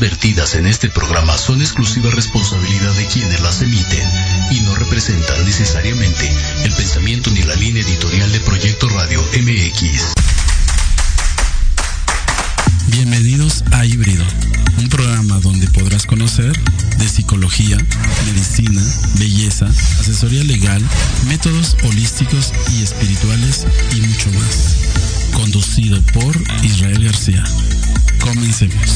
vertidas en este programa son exclusiva responsabilidad de quienes las emiten y no representan necesariamente el pensamiento ni la línea editorial de Proyecto Radio MX. Bienvenidos a Híbrido, un programa donde podrás conocer de psicología, medicina, belleza, asesoría legal, métodos holísticos y espirituales y mucho más. Conducido por Israel García. Comencemos.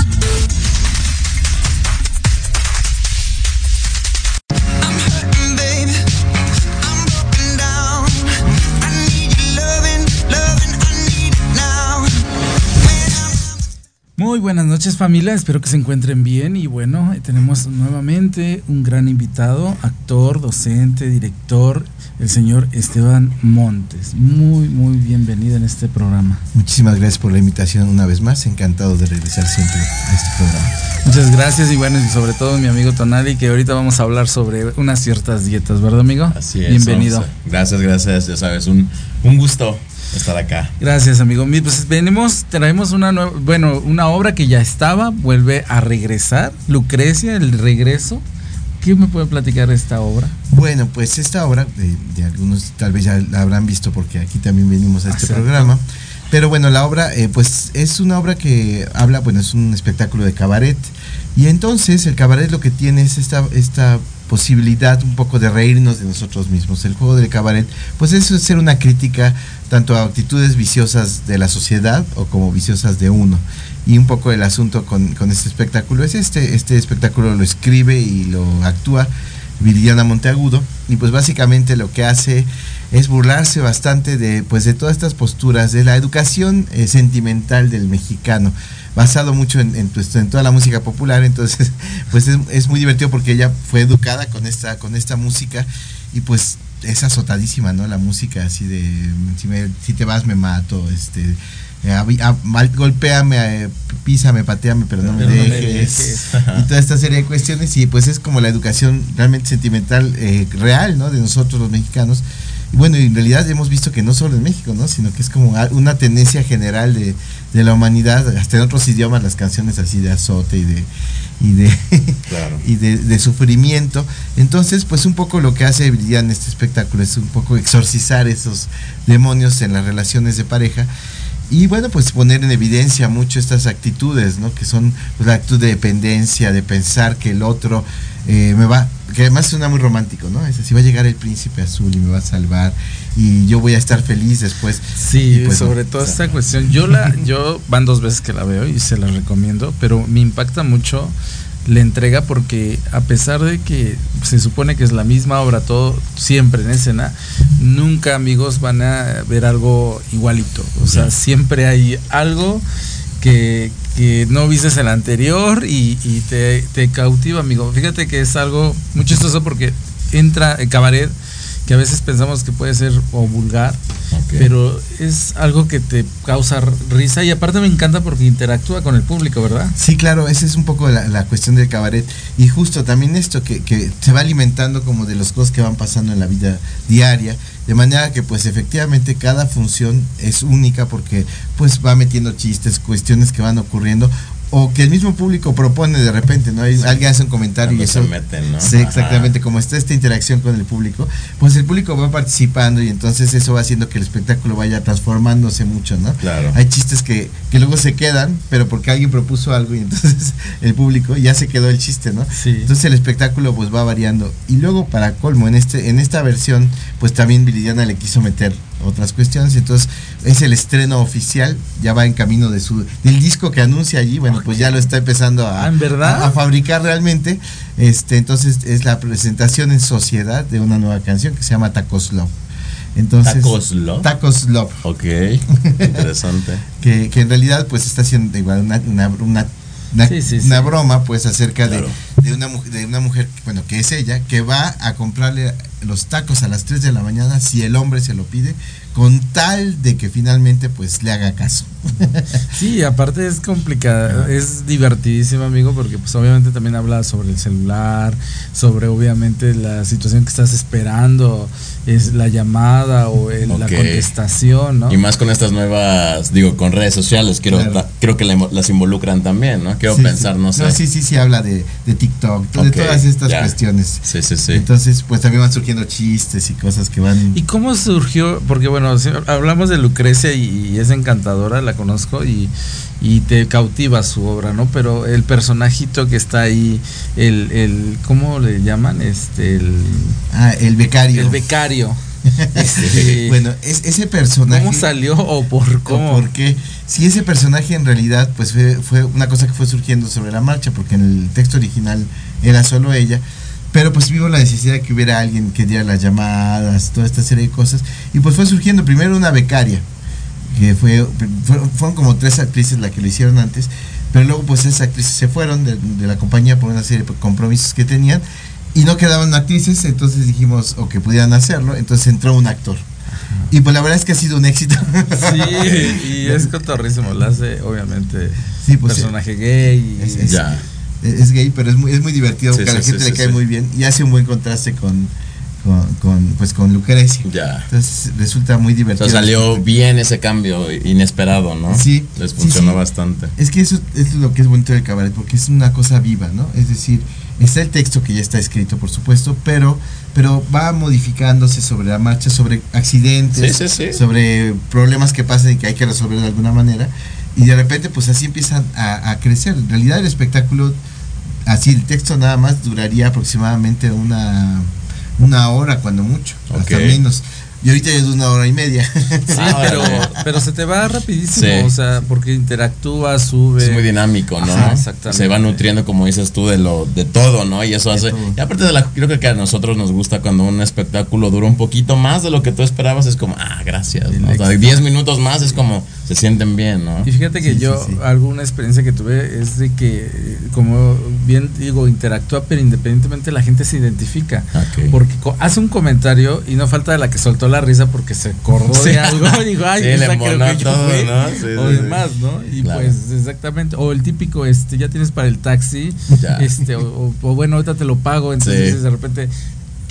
Muy buenas noches familia, espero que se encuentren bien y bueno, tenemos nuevamente un gran invitado, actor, docente, director, el señor Esteban Montes. Muy, muy bienvenido en este programa. Muchísimas gracias por la invitación una vez más, encantado de regresar siempre a este programa. Muchas gracias y bueno, y sobre todo mi amigo Tonali, que ahorita vamos a hablar sobre unas ciertas dietas, ¿verdad amigo? Así es. Bienvenido. Gracias, gracias, ya sabes, un, un gusto estar acá. Gracias, amigo. Pues venimos, traemos una nueva, bueno, una obra que ya estaba, vuelve a regresar, Lucrecia, el regreso. ¿Qué me puede platicar de esta obra? Bueno, pues esta obra, de, algunos tal vez ya la habrán visto porque aquí también venimos a este programa. Pero bueno, la obra, eh, pues es una obra que habla, bueno, es un espectáculo de cabaret. Y entonces el cabaret lo que tiene es esta, esta posibilidad un poco de reírnos de nosotros mismos. El juego del cabaret, pues eso es ser una crítica tanto a actitudes viciosas de la sociedad o como viciosas de uno. Y un poco el asunto con, este espectáculo es este, este espectáculo lo escribe y lo actúa Viridiana Monteagudo y pues básicamente lo que hace es burlarse bastante de pues de todas estas posturas de la educación eh, sentimental del mexicano basado mucho en, pues, en, toda la música popular, entonces pues es, muy divertido porque ella fue educada con esta, con esta música y pues es azotadísima, ¿no? La música así de, si, te vas me mato, este, eh, golpeame, eh, písame, pateame, pero no, me, dejes. y toda esta serie de cuestiones y pues es como la educación realmente sentimental eh, real, ¿no? De nosotros los mexicanos y bueno, en realidad hemos visto que no solo en México, ¿no? Sino que es como una tendencia general de, la humanidad, hasta en otros idiomas, las canciones así de azote y de y de, y de, sufrimiento. Entonces, pues un poco lo que hace en este espectáculo es un poco exorcizar esos demonios en las relaciones de pareja. Y bueno, pues poner en evidencia mucho estas actitudes, ¿no? Que son pues, la actitud de dependencia, de pensar que el otro eh, me va, que además suena muy romántico, ¿no? Es así, va a llegar el príncipe azul y me va a salvar y yo voy a estar feliz después. Sí, pues, sobre todo esta cuestión. Yo la, yo van dos veces que la veo y se la recomiendo, pero me impacta mucho la entrega porque a pesar de que se supone que es la misma obra todo siempre en escena, nunca amigos van a ver algo igualito. O sea, siempre hay algo que, que no viste el anterior y, te, te, cautiva, amigo. Fíjate que es algo muy chistoso porque entra el cabaret que a veces pensamos que puede ser o vulgar, pero es algo que te causa risa y aparte me encanta porque interactúa con el público, ¿verdad? Sí, claro, esa es un poco la, cuestión del cabaret y justo también esto que, que se va alimentando como de las cosas que van pasando en la vida diaria, de manera que pues efectivamente cada función es única porque pues va metiendo chistes, cuestiones que van ocurriendo o que el mismo público propone de repente, ¿no? Alguien hace un comentario y eso. Se meten, ¿no? Sí, exactamente. Como está esta interacción con el público, pues el público va participando y entonces eso va haciendo que el espectáculo vaya transformándose mucho, ¿no? Claro. Hay chistes que, que luego se quedan, pero porque alguien propuso algo y entonces el público ya se quedó el chiste, ¿no? Sí. Entonces el espectáculo pues va variando. Y luego, para colmo, en, este, en esta versión, pues también Viridiana le quiso meter otras cuestiones. Entonces, es el estreno oficial, ya va en camino de su del disco que anuncia allí, bueno, pues ya lo está empezando a, ah, a, fabricar realmente. Este, entonces es la presentación en sociedad de una nueva canción que se llama Tacos Love. Entonces, Tacos Love. Tacos Love. Ok, interesante. que, que, en realidad pues está haciendo igual una, una, una una, broma pues acerca de, de, una, de una mujer, bueno, que es ella, que va a comprarle los tacos a las 3 de la mañana si el hombre se lo pide, con tal de que finalmente pues le haga caso. Sí, aparte es complicada, es divertidísimo amigo porque pues obviamente también habla sobre el celular, sobre obviamente la situación que estás esperando, es la llamada o el- la contestación, ¿no? Y más con estas nuevas, digo, con redes sociales, quiero, Claro. creo que la- las involucran también, ¿no? Quiero Sí, pensar, sí. no sé. sí, sí, sí, habla de, de TikTok, de todas estas ya. cuestiones. Sí, sí, sí. Entonces, pues también van surgiendo chistes y cosas que van... ¿Y cómo surgió? Porque bueno, si hablamos de Lucrecia y, y es encantadora, la conozco y, y te cautiva su obra, ¿no? Pero el personajito que está ahí, el, el ¿cómo le llaman? Este, el, Ah, el becario. el becario. Este, bueno, es, ese personaje... ¿Cómo salió o por ¿O cómo? por qué? Si ese personaje en realidad pues fue, fue una cosa que fue surgiendo sobre la marcha, porque en el texto original era solo ella, pero pues vimos la necesidad de que hubiera alguien que diera las llamadas, toda esta serie de cosas, y pues fue surgiendo primero una becaria, que fue, fueron, fueron como tres actrices las que lo hicieron antes, pero luego pues esas actrices se fueron de, de la compañía por una serie de compromisos que tenían, y no quedaban actrices, entonces dijimos, o que pudieran hacerlo, entonces entró un actor. Y pues la verdad es que ha sido un éxito. Sí, y es cotorrísimo, lo hace obviamente Sí, pues, personaje gay. y- es- es- Ya. Es gay, pero es muy, es muy divertido, Sí, porque a la gente sí, le sí, cae sí. muy bien y hace un buen contraste con, con, con, pues con Lucrecia. Ya. Entonces resulta muy O divertido. sea, salió bien ese cambio inesperado, ¿no? Sí, Les funcionó sí. bastante. Es que eso es lo que es bonito del cabaret, porque es una cosa viva, ¿no? Es decir, está el texto que ya está escrito, por supuesto, pero, pero va modificándose sobre la marcha, sobre accidentes, sí. sobre problemas que pasan y que hay que resolver de alguna manera. Y de repente, pues así empiezan a, a crecer. En realidad, el espectáculo, así el texto nada más duraría aproximadamente una, una hora, cuando mucho, hasta menos. Y ahorita ya es una hora y media. Sí, Ah, pero, pero se te va rapidísimo, Sí. o sea, porque interactúa, sube. Es muy dinámico, ¿no? Ajá, exactamente. Se va nutriendo, como dices tú, de lo de todo, ¿no? Y eso De hace. todo. Y aparte de la. Creo que a nosotros nos gusta cuando un espectáculo dura un poquito más de lo que tú esperabas. Es como, ah, gracias. ¿no? O sea, Exacto. 10 minutos más es como, se sienten bien, ¿no? Y fíjate que Sí, yo, sí, sí. alguna experiencia que tuve es de que, como bien digo, interactúa, pero independientemente la gente se identifica. Ok. Porque hace un comentario y no falta de la que soltó la risa porque se acordó Sí. de algo y dijo, ay, Sí, esa creo que yo todo, fui", ¿no? Sí, o demás, ¿no? Y Claro. pues, exactamente. O el típico, este, ya tienes para el taxi, Ya. este, o, o- o bueno, ahorita te lo pago, entonces de repente.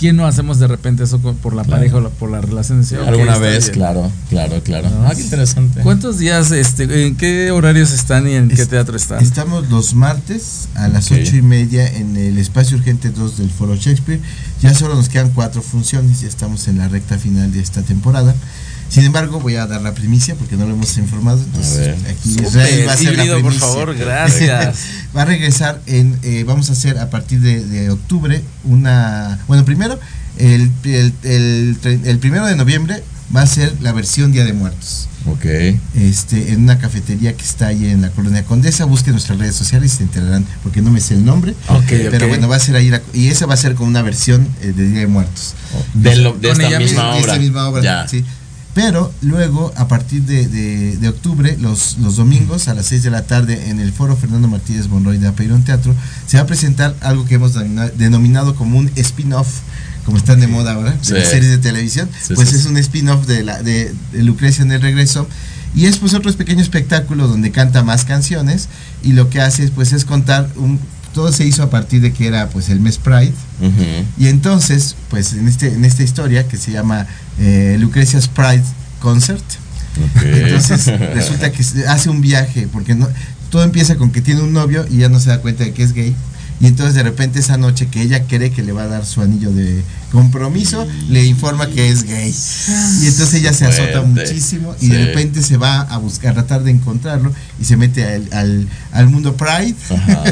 ¿Quién no hacemos de repente eso por la Claro. pareja o la- por la relación? "Ok, Alguna vez, bien". claro, claro, claro. No, Ah, qué interesante. ¿Cuántos días, este, en qué horarios están y en qué Es- teatro están? Estamos los martes a las Ok. ocho y media en el espacio urgente 2 del Foro Shakespeare. Ya solo nos quedan cuatro funciones, ya estamos en la recta final de esta temporada. Sin embargo, voy a dar la primicia porque no lo hemos informado. Entonces, aquí Israel va a ser la híbrido, por primicia. favor, gracias. Va a regresar en, eh, vamos a hacer a partir de, de octubre una, bueno, primero, el, el, el tre- el primero de noviembre va a ser la versión Día de Muertos. Ok. Este, en una cafetería que está ahí en la colonia Condesa, busquen nuestras redes sociales y se enterarán, porque no me sé el nombre. Ok, Pero bueno, va a ser ahí, la- y esa va a ser como una versión eh, de Día de Muertos. De, lo- de Con esta ella misma misma, De obra. esta misma obra, Ya. sí. Pero luego, a partir de, de- de octubre, los, los domingos a las 6 de la tarde en el foro Fernando Martínez Monroy de Apeirón Teatro, se va a presentar algo que hemos denomina- denominado como un spin-off, como están de moda ahora, de Sí. las series de televisión. Sí, pues sí, es un spin-off de, la, de, de Lucrecia en el regreso. Y es pues otro pequeño espectáculo donde canta más canciones y lo que hace pues es contar un... Todo se hizo a partir de que era pues el mes Pride, y entonces, pues en, este, en esta historia que se llama eh, Lucrecia's Pride Concert, entonces resulta que hace un viaje, porque no, todo empieza con que tiene un novio y ya no se da cuenta de que es gay. Y entonces de repente esa noche que ella cree que le va a dar su anillo de compromiso, le informa que es gay. Y entonces ella se azota muchísimo y Sí. de repente se va a buscar, a tratar de encontrarlo y se mete al, al, al mundo Pride. Ajá.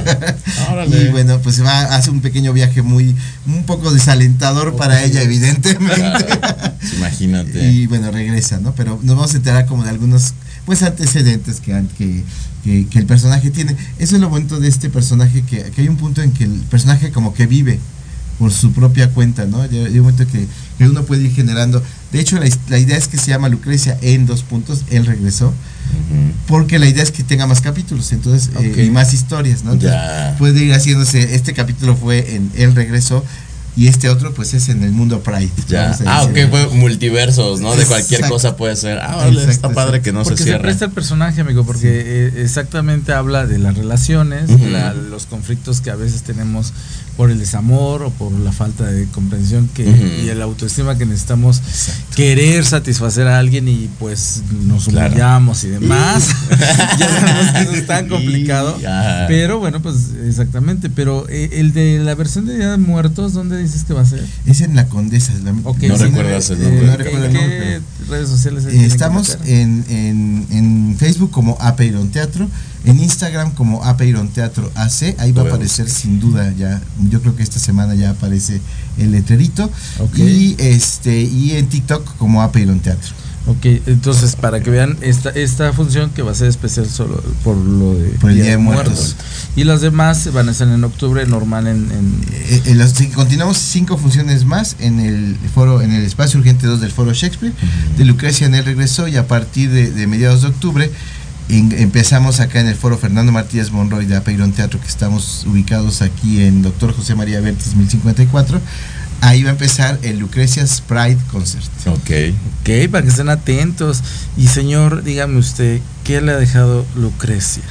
Y bueno, pues se va, hace un pequeño viaje muy, un poco desalentador para ella, evidentemente. Claro. Imagínate. y bueno, regresa, ¿no? Pero nos vamos a enterar como de algunos, pues, antecedentes que, que, que, que el personaje tiene. Eso es lo bonito de este personaje, que, que hay un punto en que el personaje como que vive por su propia cuenta, ¿no? Hay un momento que, que uno puede ir generando. De hecho, la, la idea es que se llama Lucrecia en dos puntos, él regresó, porque la idea es que tenga más capítulos, entonces, eh, y más historias, ¿no? Entonces, puede ir haciéndose, este capítulo fue en Él regresó, y este otro pues es en el mundo Pride. Ya. Ah, ok, fue multiversos, ¿no? De cualquier cosa puede ser. Ah, vale, está padre que no porque se cierre. se presta el personaje, amigo, porque eh, exactamente habla de las relaciones, la, los conflictos que a veces tenemos por el desamor o por la falta de comprensión que, y el autoestima que necesitamos querer satisfacer a alguien y pues nos humillamos y demás. ya sabemos que eso es tan complicado. pero bueno, pues exactamente. Pero eh, el de la versión de Día de Muertos, ¿dónde dices que va a ser? Es en la Condesa. La, no recuerdas el nombre. no recuerdo el nombre. ¿Qué redes sociales? estamos en, en, en, Facebook como Apeiron Teatro en Instagram como Apeiron Teatro AC, ahí va a aparecer sin duda ya, yo creo que esta semana ya aparece el letrerito. Y este y en TikTok como Apeiron Teatro. Ok, entonces para que vean esta, esta función que va a ser especial solo por lo de por el Día, de Muertos. Y las demás van a ser en octubre normal en... en... Eh, continuamos cinco funciones más en el foro, en el espacio urgente 2 del foro Shakespeare. De Lucrecia en el regreso y a partir de, de mediados de octubre empezamos acá en el foro Fernando Martínez Monroy de Apeiron Teatro, que estamos ubicados aquí en Doctor José María Vértiz 1054. Ahí va a empezar el Lucrecia's Pride Concert. Ok. Ok, para que estén atentos. Y señor, dígame usted, ¿qué le ha dejado Lucrecia?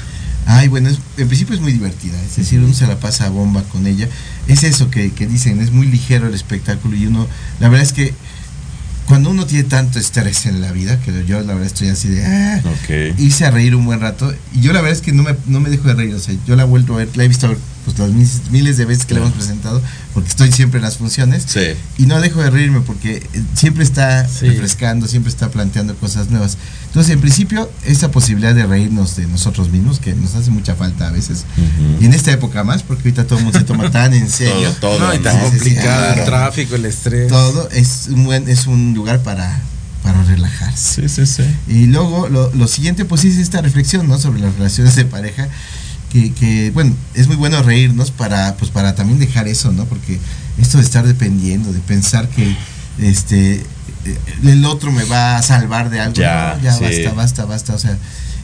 Ay, bueno, en principio es muy divertida, es decir, uno se la pasa a bomba con ella. Es eso que, que dicen, es muy ligero el espectáculo y uno, la verdad es que cuando uno tiene tanto estrés en la vida, que yo la verdad estoy así de, ah, hice a reír un buen rato, y yo la verdad es que no me, no me dejo de reír, o sea, yo la he vuelto a ver, la he visto pues las miles de veces que la hemos presentado, porque estoy siempre en las funciones, y no dejo de reírme porque siempre está refrescando, siempre está planteando cosas nuevas. Entonces, en principio, esa posibilidad de reírnos de nosotros mismos, que nos hace mucha falta a veces, y en esta época más, porque ahorita todo el mundo se toma tan en serio. todo, todo. y tan complicado, el tráfico, el estrés. Todo es un, buen, es un lugar para, para relajarse. Sí, sí, sí. Y luego, lo, lo siguiente, pues es esta reflexión, ¿no? Sobre las relaciones de pareja, que, que, bueno, es muy bueno reírnos para, pues para también dejar eso, ¿no? Porque esto de estar dependiendo, de pensar que, este el otro me va a salvar de algo. Ya, ya basta, basta, basta. O sea,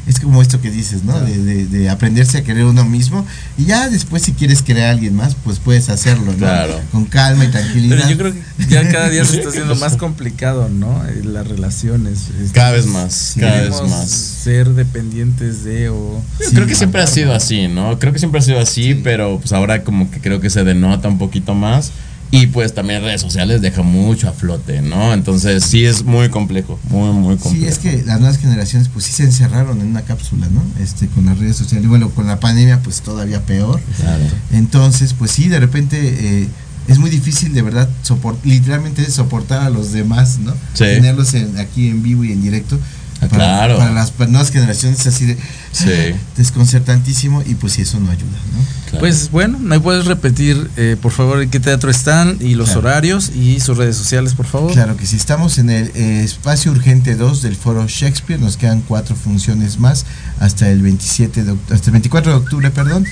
es como esto que dices, ¿no? De, de, aprenderse a querer uno mismo. Y ya después, si quieres querer a alguien más, pues puedes hacerlo, ¿no? Claro. Con calma y tranquilidad. Pero yo creo que ya cada día se está haciendo más complicado, ¿no? Eh, las relaciones. Cada vez más, cada vez más. Ser dependientes de o. creo que siempre ha sido así, ¿no? Creo que siempre ha sido así, pero pues ahora como que creo que se denota un poquito más. Y pues también redes sociales deja mucho a flote, ¿no? Entonces sí es muy complejo, muy, muy complejo. Sí, es que las nuevas generaciones pues sí se encerraron en una cápsula, ¿no? Este, con las redes sociales. Y bueno, con la pandemia pues todavía peor. Claro. Entonces, pues sí, de repente... Eh, es muy difícil de verdad literalmente soportar a los demás, ¿no? Sí. Tenerlos aquí en vivo y en directo Ah, claro. para las nuevas generaciones así de desconcertantísimo y pues si eso no ayuda, ¿no? Pues bueno, ¿me puedes repetir eh, por favor en qué teatro están y los horarios y sus redes sociales, por favor? Claro que sí, estamos en el eh, espacio urgente 2 del foro Shakespeare, nos quedan cuatro funciones más hasta el 27 de hasta el 24 de octubre, perdón.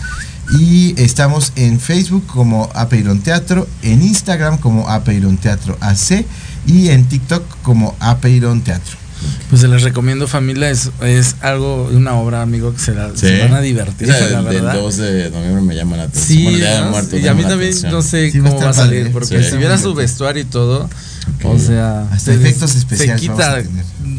Y estamos en Facebook como Apeiron Teatro, en Instagram como Apeiron Teatro AC y en TikTok como Apeiron Teatro. Pues se les recomiendo familia, es, es algo, una obra, amigo, que se, la, van a divertir. O sea, el, 2 de noviembre me llama la atención. Sí, y a mí también no sé cómo va a salir, porque si viera su vestuario y todo, o sea, hasta efectos especiales. Se quita,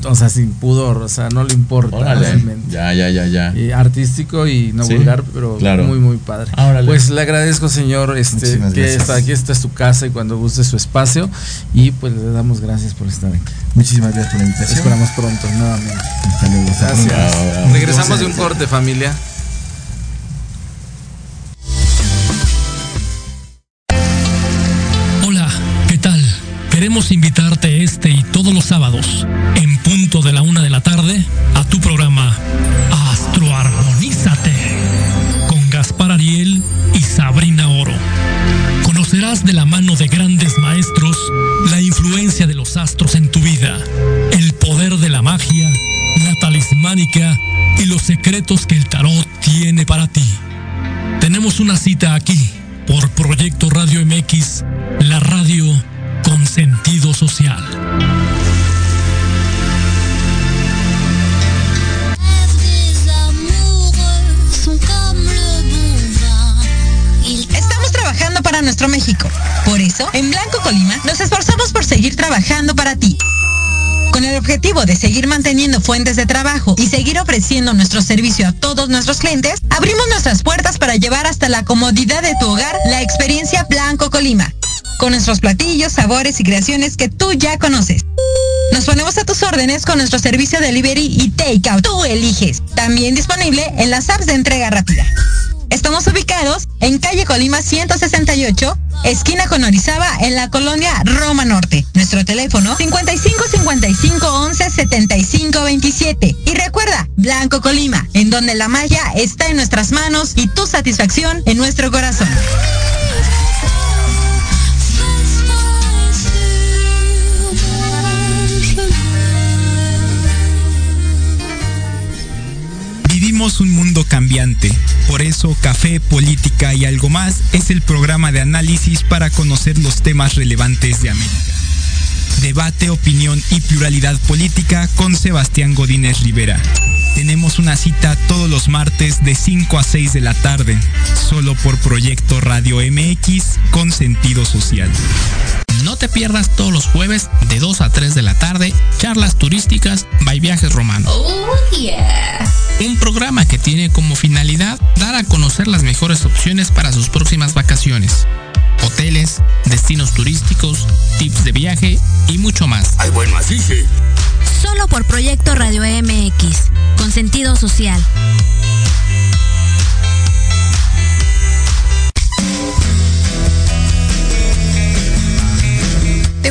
o sea, sin pudor, o sea, no le importa realmente. Ya, ya, ya, ya. Y artístico y no vulgar, pero muy, muy padre. Pues le agradezco, señor, este, que está aquí, está su casa y cuando guste su espacio. Y pues le damos gracias por estar aquí. Muchísimas gracias por la invitación. Esperamos pronto, nuevamente. Hasta luego. Gracias. Regresamos de un corte, familia. Queremos invitarte este y todos los sábados, en punto de la una de la tarde, a tu programa Astroarmonízate con Gaspar Ariel y Sabrina Oro. Conocerás de la mano de grandes maestros la influencia de los astros en tu vida, el poder de la magia, la talismánica y los secretos que el tarot tiene para ti. Tenemos una cita aquí por Proyecto Radio MX, En Blanco Colima, nos esforzamos por seguir trabajando para ti. Con el objetivo de seguir manteniendo fuentes de trabajo y seguir ofreciendo nuestro servicio a todos nuestros clientes, abrimos nuestras puertas para llevar hasta la comodidad de tu hogar la experiencia Blanco Colima, con nuestros platillos, sabores y creaciones que tú ya conoces. Nos ponemos a tus órdenes con nuestro servicio de delivery y takeout. Tú eliges. También disponible en las apps de entrega rápida. Estamos ubicados en calle Colima 168, esquina con Orizaba, en la colonia Roma Norte. Nuestro teléfono 55 55 11 75 27. Y recuerda, Blanco Colima, en donde la magia está en nuestras manos y tu satisfacción en nuestro corazón. Vivimos un mundo cambiante. Por eso Café, Política y algo más es el programa de análisis para conocer los temas relevantes de América. Debate, opinión y pluralidad política con Sebastián Godínez Rivera. Tenemos una cita todos los martes de 5 a 6 de la tarde, solo por Proyecto Radio MX con sentido social. No te pierdas todos los jueves de 2 a 3 de la tarde, charlas turísticas by Viajes Romanos. Oh, yeah. Un programa que tiene como finalidad dar a conocer las mejores opciones para sus próximas vacaciones. Hoteles, destinos turísticos, tips de viaje y mucho más. Ay, buen macije. Solo por Proyecto Radio MX, con sentido social.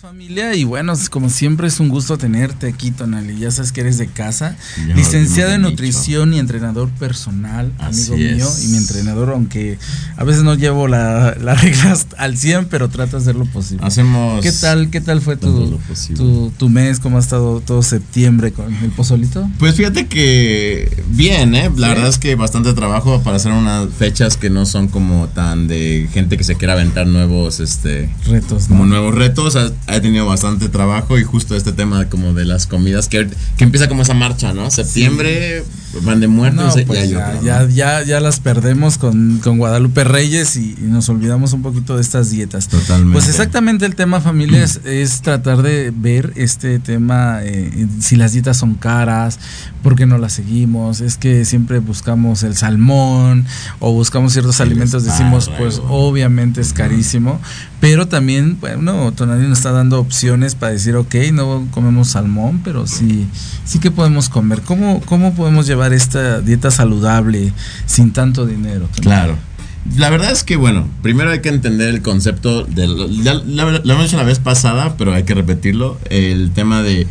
familia y bueno, como siempre es un gusto tenerte aquí, Tonali. Ya sabes que eres de casa, licenciado en nutrición y entrenador personal, Así amigo mío y mi entrenador, aunque a veces no llevo la- las reglas al 100, pero trato de hacer lo posible. Hacemos. ¿Qué tal, qué tal fue tu, tu, tu mes? ¿Cómo ha estado todo septiembre con el pozolito? Pues fíjate que bien, ¿eh? La Sí. verdad es que bastante trabajo para hacer unas fechas que no son como tan de gente que se quiera aventar nuevos, este, Retos, como ¿no? nuevos retos. Ha tenido bastante trabajo y justo este tema como de las comidas que, que empieza como esa marcha, ¿no? Septiembre, van de muertos No, pues hay ya, otro, ¿no? ya, ya, ya las perdemos con, con Guadalupe Reyes y, y nos olvidamos un poquito de estas dietas. Totalmente. Pues exactamente el tema familia es, es tratar de ver este tema, eh, si las dietas son caras, por qué no las seguimos, es que siempre buscamos el salmón o buscamos ciertos El alimentos, decimos pues espárrago. obviamente es carísimo, pero también, bueno, Tonali nos está dando opciones para decir, ok, no comemos salmón, pero sí, sí que podemos comer. ¿Cómo, cómo podemos llevar esta dieta saludable sin tanto dinero? Claro. La verdad es que, bueno, primero hay que entender el concepto del. Ya lo, hemos dicho la vez pasada, pero hay que repetirlo. El tema de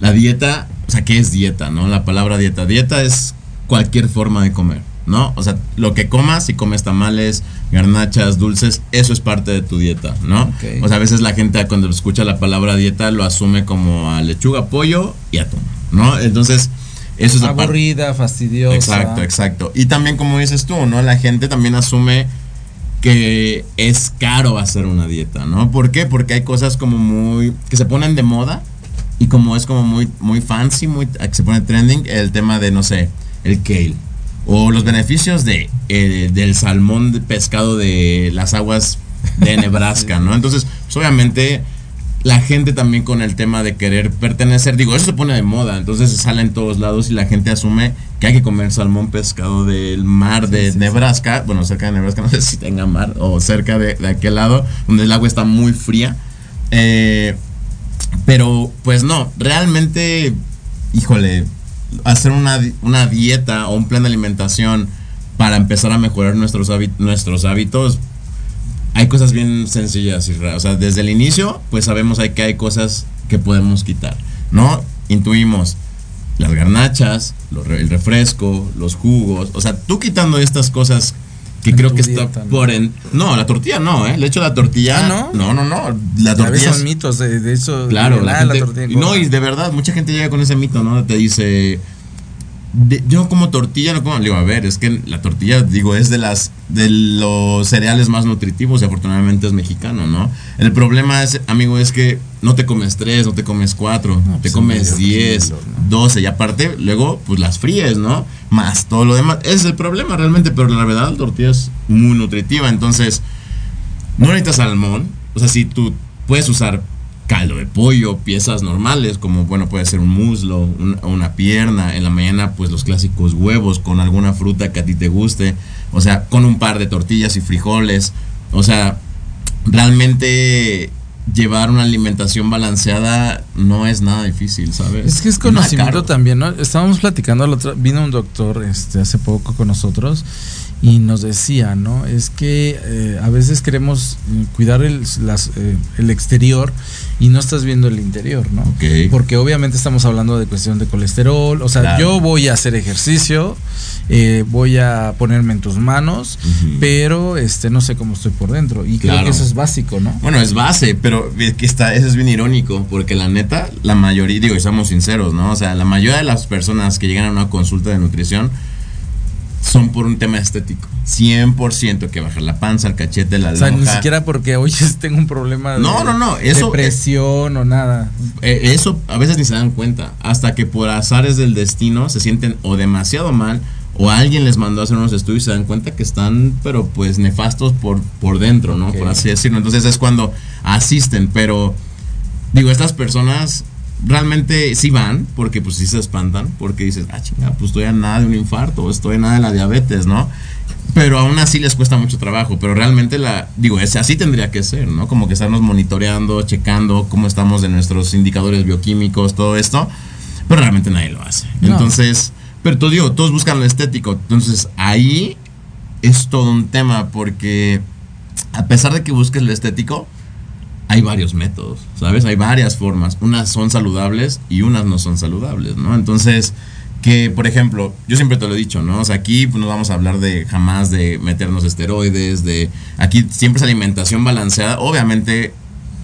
la dieta. O sea, ¿qué es dieta, no? La palabra dieta. Dieta es cualquier forma de comer, ¿no? O sea, lo que comas, si comes tamales, garnachas, dulces, eso es parte de tu dieta, ¿no? O sea, a veces la gente cuando escucha la palabra dieta lo asume como a lechuga, pollo y atún, ¿no? Entonces, eso es. Aburrida, fastidiosa. Exacto, exacto. Y también como dices tú, ¿no? La gente también asume que es caro hacer una dieta, ¿no? ¿Por qué? Porque hay cosas como muy que se ponen de moda y como es como muy muy fancy, muy que se pone trending el tema de no sé, el kale o los beneficios de eh, del salmón de pescado de las aguas de Nebraska, ¿no? Entonces, pues, obviamente la gente también con el tema de querer pertenecer, digo, eso se pone de moda, entonces sale en todos lados y la gente asume que hay que comer salmón pescado del mar de Nebraska, bueno, cerca de Nebraska, no sé si tenga mar, o cerca de, de aquel lado, donde el agua está muy fría. Eh, pero, pues no, realmente, híjole, hacer una, una dieta o un plan de alimentación para empezar a mejorar nuestros, hábit- nuestros hábitos, hay cosas bien sencillas y raras. O sea, desde el inicio, pues sabemos hay que hay cosas que podemos quitar, ¿no? Intuimos las garnachas, el refresco, los jugos. O sea, tú quitando estas cosas que En creo que está por en. No, la tortilla no, ¿eh? De hecho, la tortilla. Ah, ¿no? No, no, no. La tortilla. son mitos de, de eso. Claro, de, la gente, tortilla no, y de verdad, mucha gente llega con ese mito, ¿no? Te dice, de- yo como tortilla, no como, digo, a ver, es que la tortilla, digo, es de las, de los cereales más nutritivos y afortunadamente es mexicano, ¿no? El problema es, amigo, es que no te comes tres, no te comes cuatro, No, te pues, comes diez, doce, y aparte, luego, pues las fríes, ¿no? Más todo lo demás. Ese es el problema realmente, pero la verdad, la tortilla es muy nutritiva, entonces, no necesitas salmón. O sea, si tú puedes usar caldo de pollo, piezas normales, como bueno, puede ser un muslo, un- una pierna. En la mañana, pues los clásicos huevos con alguna fruta que a ti te guste. O sea, con un par de tortillas y frijoles. O sea, realmente llevar una alimentación balanceada no es nada difícil, ¿sabes? Es que es conocimiento también, ¿no? Estábamos platicando, la otra- vino un doctor este, hace poco con nosotros y nos decía, ¿no? Es que eh, a veces queremos eh, cuidar el, las, eh, el exterior y no estás viendo el interior, ¿no? Ok. Porque obviamente estamos hablando de cuestión de colesterol, o sea, Claro. yo voy a hacer ejercicio, eh, voy a ponerme en tus manos, pero este no sé cómo estoy por dentro y creo Claro. que eso es básico, ¿no? Bueno, es base, pero es que está, eso es bien irónico, porque la neta, la mayoría, digo, y somos sinceros, ¿no? O sea, la mayoría de las personas que llegan a una consulta de nutrición son por un tema estético. 100% que bajar la panza, el cachete, la O sea, ni lonja. siquiera porque hoy tengo un problema de No, no, no, eso- depresión o nada. Eh, eso a veces ni se dan cuenta, hasta que por azares del destino se sienten o demasiado mal o alguien les mandó a hacer unos estudios y se dan cuenta que están, pero pues nefastos por, por dentro, ¿no? Por así decirlo. Entonces es cuando asisten, pero digo, estas personas realmente sí van, porque pues sí se espantan, porque dices, ah, chinga, pues estoy a nada de un infarto, estoy a nada de la diabetes, ¿no? Pero aún así les cuesta mucho trabajo, pero realmente la, digo, es, así tendría que ser, ¿no? Como que estarnos monitoreando, checando cómo estamos de nuestros indicadores bioquímicos, todo esto, pero realmente nadie lo hace. No. Entonces, pero todo digo, todos buscan lo estético, entonces ahí es todo un tema, porque a pesar de que busques lo estético, hay varios métodos, ¿sabes? Hay varias formas. Unas son saludables y unas no son saludables, ¿no? Entonces, que por ejemplo, yo siempre te lo he dicho, ¿no? O sea, aquí pues, no vamos a hablar de jamás de meternos esteroides, de aquí siempre es alimentación balanceada, obviamente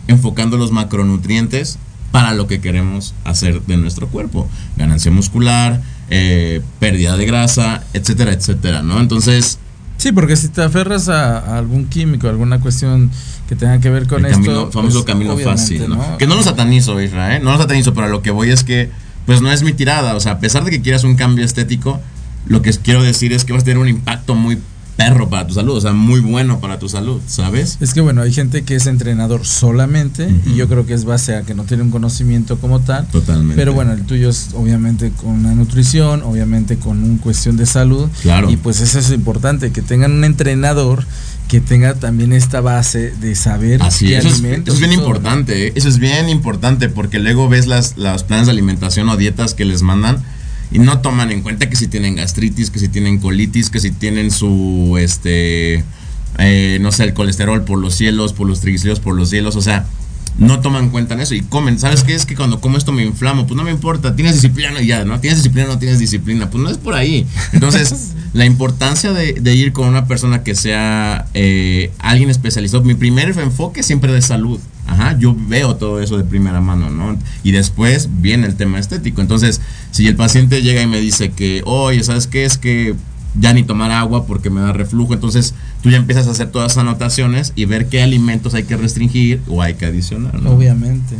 enfocando los macronutrientes para lo que queremos hacer de nuestro cuerpo, ganancia muscular, eh, pérdida de grasa, etcétera, etcétera, ¿no? Entonces, Sí, porque si te aferras a, a algún químico, alguna cuestión que tenga que ver con el esto. camino, famoso pues, camino fácil, ¿no? Que no lo satanizo, Israel, no lo satanizo, pero a lo que voy es que, pues no es mi tirada, o sea, a pesar de que quieras un cambio estético, lo que quiero decir es que vas a tener un impacto muy perro para tu salud, o sea, muy bueno para tu salud, ¿sabes? Es que bueno, hay gente que es entrenador solamente y yo creo que es base a que no tiene un conocimiento como tal. Totalmente. Pero bueno, el tuyo es obviamente con una nutrición, obviamente con un cuestión de salud. Claro. Y pues eso es importante, que tengan un entrenador que tenga también esta base de saber Así, qué es, alimentos eso es bien todo, ¿no? importante, ¿eh? eso es bien importante porque luego ves las, los planes de alimentación o dietas que les mandan y no toman en cuenta que si tienen gastritis, que si tienen colitis, que si tienen su, este, eh, no sé, el colesterol por los cielos, por los triglicéridos por los cielos, o sea, no toman en cuenta en eso y comen. ¿Sabes qué? Es que cuando como esto me inflamo, pues no me importa, tienes disciplina y ya, ¿no? Tienes disciplina o no tienes disciplina, pues no es por ahí. Entonces, la importancia de, de ir con una persona que sea eh, alguien especializado, mi primer enfoque siempre de salud. Ajá, yo veo todo eso de primera mano, ¿no? Y después viene el tema estético. Entonces, si el paciente llega y me dice que, oye, ¿sabes qué? Es que ya ni tomar agua porque me da reflujo. Entonces tú ya empiezas a hacer todas esas anotaciones y ver qué alimentos hay que restringir o hay que adicionar. ¿no? Obviamente.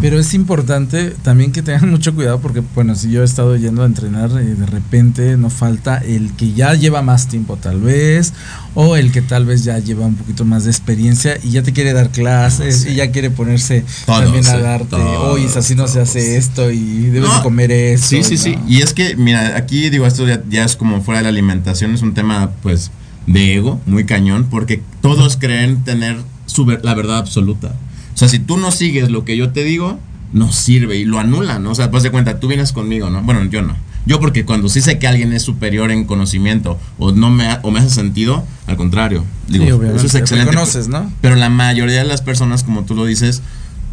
Pero es importante también que tengan mucho cuidado porque, bueno, si yo he estado yendo a entrenar y de repente no falta el que ya lleva más tiempo tal vez o el que tal vez ya lleva un poquito más de experiencia y ya te quiere dar clases Sí. y ya quiere ponerse también a darte, oye, así no se hace esto y debes No, de comer eso. Sí, sí, sí. Y es que, mira, aquí digo, esto ya, ya es como fuera de la alimentación, es un tema, pues, de ego, muy cañón, porque todos creen tener su ver- la verdad absoluta. O sea, si tú no sigues lo que yo te digo, no sirve y lo anulan, ¿no? O sea, pues de cuenta, tú vienes conmigo, ¿no? Bueno, yo no. Yo porque cuando sí sé que alguien es superior en conocimiento o no me, ha- o me hace sentido, al contrario. Digo, Sí, eso es excelente. reconoces, ¿no? Pero la mayoría de las personas, como tú lo dices,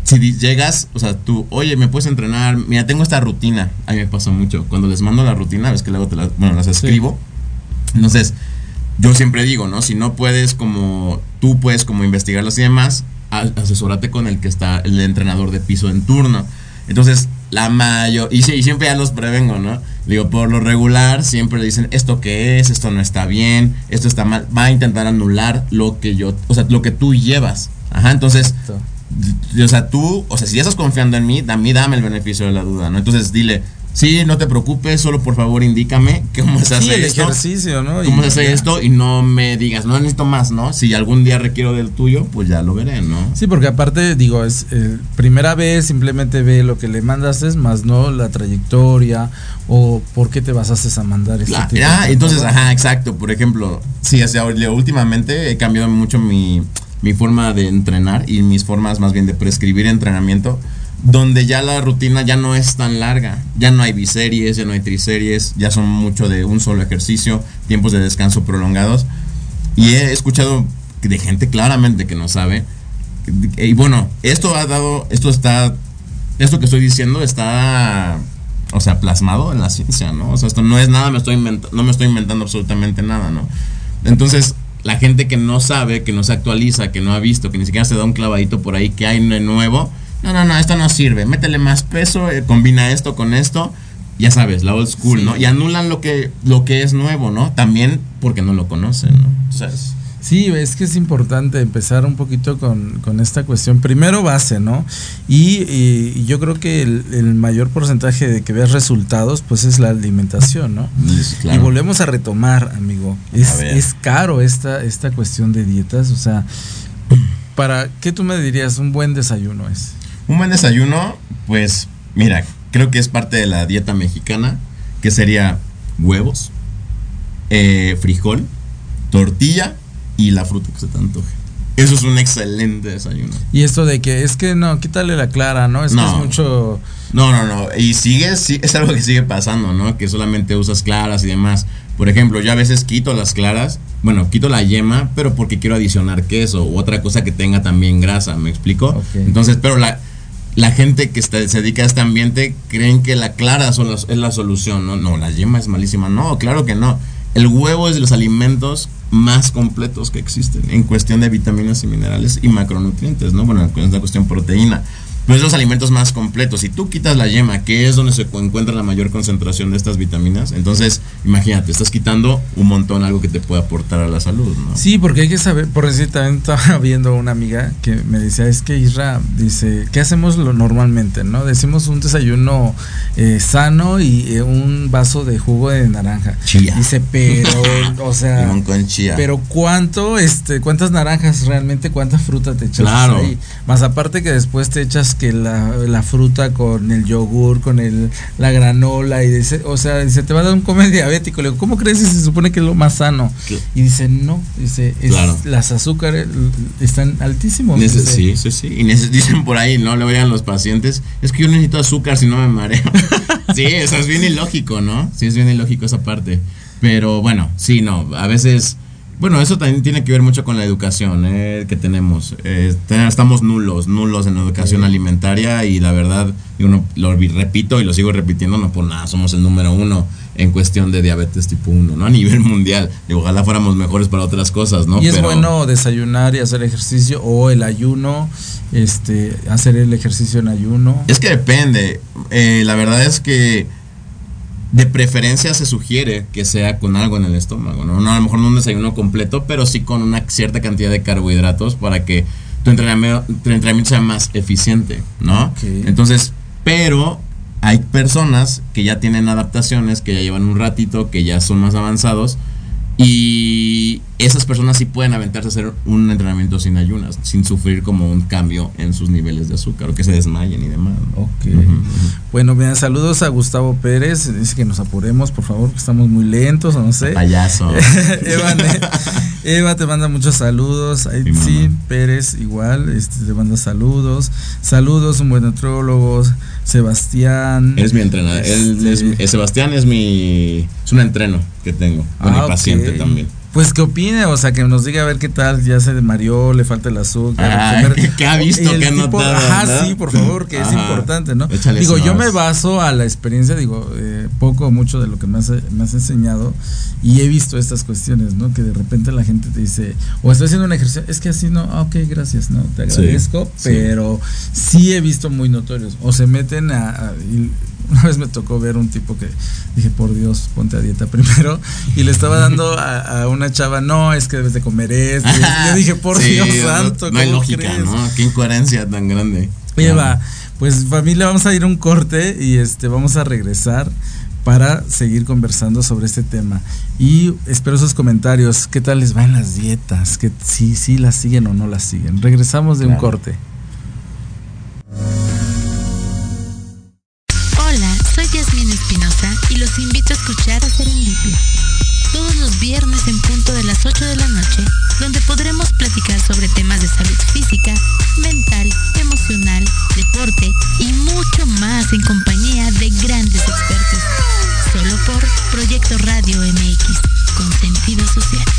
si llegas, o sea, tú, oye, ¿me puedes entrenar? Mira, tengo esta rutina. A mí me pasa mucho. Cuando les mando la rutina, ves que luego te las, bueno, las escribo. Entonces, yo siempre digo, ¿no? Si no puedes como, tú puedes como investigarlas y demás, asesórate con el que está el entrenador de piso en turno. Entonces, la mayor, y, sí, y siempre ya los prevengo, ¿no? Digo, por lo regular, siempre le dicen, esto qué es, esto no está bien, esto está mal, va a intentar anular lo que yo, o sea, lo que tú llevas. Ajá, entonces, o sea, tú, o sea, si ya estás confiando en mí, a mí dame el beneficio de la duda, ¿no? Entonces dile, sí, no te preocupes, solo por favor indícame cómo se hace Sí, el esto. ejercicio, ¿no? ¿Cómo Y se hace ya. esto? Y no me digas, no necesito más, ¿no? Si algún día requiero del tuyo, pues ya lo veré, ¿no? Sí, porque aparte, digo, es eh, primera vez, simplemente ve lo que le mandaste, más no la trayectoria o por qué te basaste a mandar este Claro, tipo ah, de entonces, ajá, exacto. Por ejemplo, sí, o sea, últimamente he cambiado mucho mi, mi forma de entrenar y mis formas más bien de prescribir entrenamiento, donde ya la rutina ya no es tan larga. Ya no hay biseries, ya no hay triseries, ya son mucho de un solo ejercicio, tiempos de descanso prolongados. Y he escuchado de gente claramente que no sabe. Y bueno, esto ha dado, esto está, esto que estoy diciendo está, o sea, plasmado en la ciencia, ¿no? O sea, esto no es nada, me estoy inventa- no me estoy inventando absolutamente nada, ¿no? Entonces, la gente que no sabe, que no se actualiza, que no ha visto, que ni siquiera se da un clavadito por ahí que hay de nuevo, no, no, no, esto no sirve, métele más peso, eh, combina esto con esto, ya sabes, la old school, ¿no? Y anulan lo que, lo que es nuevo, ¿no? También porque no lo conocen, ¿no? O sea, es- Sí, es que es importante empezar un poquito con, con esta cuestión. Primero base, ¿no? Y, y yo creo que el, el mayor porcentaje de que veas resultados, pues es la alimentación, ¿no? Sí, claro. Y volvemos a retomar, amigo. Es, es caro esta, esta cuestión de dietas. O sea, ¿para qué tú me dirías un buen desayuno es? Un buen desayuno, pues mira, creo que es parte de la dieta mexicana, que sería huevos, eh, frijol, tortilla y la fruta que se te antoje. Eso es un excelente desayuno. Y esto de que es que no, quítale la clara, ¿no? Es que No. es mucho. No, no, no. Y sigue, sí, es algo que sigue pasando, ¿no? Que solamente usas claras y demás. Por ejemplo, yo a veces quito las claras, bueno, quito la yema, pero porque quiero adicionar queso u otra cosa que tenga también grasa, ¿me explico? Ok. Entonces, pero la, la gente que está- se dedica a este ambiente creen que la clara son es la solución, ¿no? No, la yema es malísima. No, claro que no. El huevo es de los alimentos más completos que existen en cuestión de vitaminas y minerales y macronutrientes, ¿no? Bueno, en la cuestión proteína. Pero es de los alimentos más completos. Si tú quitas la yema, que es donde se encuentra la mayor concentración de estas vitaminas, entonces imagínate, estás quitando un montón algo que te puede aportar a la salud, ¿no? Sí, porque hay que saber, por decir, también estaba viendo una amiga que me decía, es que Isra, dice, ¿qué hacemos lo normalmente? ¿No? Decimos un desayuno eh, sano y eh, un vaso de jugo de naranja. Chía. Dice, pero, o sea, Limón con chía. pero cuánto, este, cuántas naranjas realmente, cuánta fruta te echas Claro. ahí. Más aparte que después te echas que la, la fruta con el yogur, con el, la granola y dice, o sea, dice, te va a dar un come diabético. Le digo, ¿cómo crees si se supone que es lo más sano? Y dice, no, dice, es- Claro. las azúcares están altísimos. Nece- dice. sí, sí, sí. Y dicen por ahí, ¿no? Le oigan los pacientes, es que yo necesito azúcar si no me mareo. sí, eso es bien ilógico, ¿no? Sí, es bien ilógico esa parte. Pero bueno, sí, no. A veces, bueno, eso también tiene que ver mucho con la educación eh, que tenemos. Eh, estamos nulos, nulos en educación alimentaria y la verdad, y uno lo repito y lo sigo repitiendo, no por nada, somos el número uno en cuestión de diabetes tipo 1, ¿no? A nivel mundial. Y ojalá fuéramos mejores para otras cosas, ¿no? Y es Pero- bueno desayunar y hacer ejercicio o el ayuno, este, hacer el ejercicio en ayuno. Es que depende. Eh, la verdad es que de preferencia se sugiere que sea con algo en el estómago, ¿no? No, a lo mejor no un desayuno completo, pero sí con una cierta cantidad de carbohidratos para que tu entrenamiento, tu entrenamiento sea más eficiente, ¿no? Entonces, pero hay personas que ya tienen adaptaciones, que ya llevan un ratito, que ya son más avanzados y esas personas sí pueden aventarse a hacer un entrenamiento sin ayunas, sin sufrir como un cambio en sus niveles de azúcar o que se desmayen y demás. ¿no? Ok. Bueno, bien, saludos a Gustavo Pérez. Dice que nos apuremos, por favor, que estamos muy lentos o no sé. Payaso. Eva te manda muchos saludos. Sí. Pérez igual, este, te manda saludos. Saludos, un buen nutriólogo, Sebastián. Es mi entrenador. Él es, Este, eh, Sebastián es mi. Es un entreno que tengo. Con Ah, mi paciente ok. también. Pues que opine, o sea, que nos diga a ver qué tal, ya se mareó, le falta el azúcar. Ah, comer- ¿qué ha visto, qué ha notado, Ajá, sí, por favor, que es importante, ¿no? Échale digo, yo me baso a la experiencia, digo, eh, poco o mucho de lo que me has, me has enseñado y he visto estas cuestiones, ¿no? Que de repente la gente te dice, o estoy haciendo un ejercicio, es que así no, ah, ok, gracias, ¿no? Te agradezco, sí. pero sí he visto muy notorios, o se meten a... a- y una vez me tocó ver un tipo que dije, por Dios, ponte a dieta primero. Y le estaba dando a, a una chava, no, es que debes de comer esto. Y yo dije, por Sí, Dios no- santo, No, hay ¿cómo lógica, crees? ¿no? Qué incoherencia tan grande. Eva, pues familia, vamos a ir a un corte y este vamos a regresar para seguir conversando sobre este tema. Y espero sus comentarios. ¿Qué tal les va en las dietas? ¿Que sí, sí las siguen o no las siguen? Regresamos de un Claro. corte. Los invito a escuchar a Serendipia. Todos los viernes en punto de las 8 de la noche, donde podremos platicar sobre temas de salud física, mental, emocional, deporte y mucho más en compañía de grandes expertos. Solo por Proyecto Radio MX, con sentido social.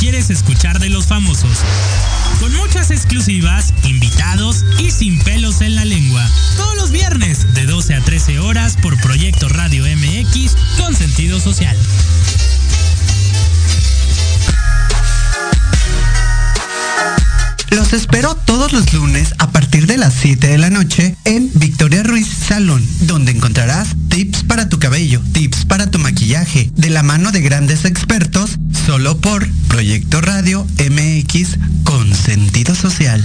Quieres escuchar de los famosos. Con muchas exclusivas, invitados y sin pelos en la lengua. Todos los viernes de 12 a 13 horas por Proyecto Radio MX con sentido social. Los espero todos los lunes a partir de las 7 de la noche en Victoria Ruiz Salón, donde encontrarás tips para tu cabello, tips para tu maquillaje, de la mano de grandes expertos, solo por Proyecto Radio MX con sentido social.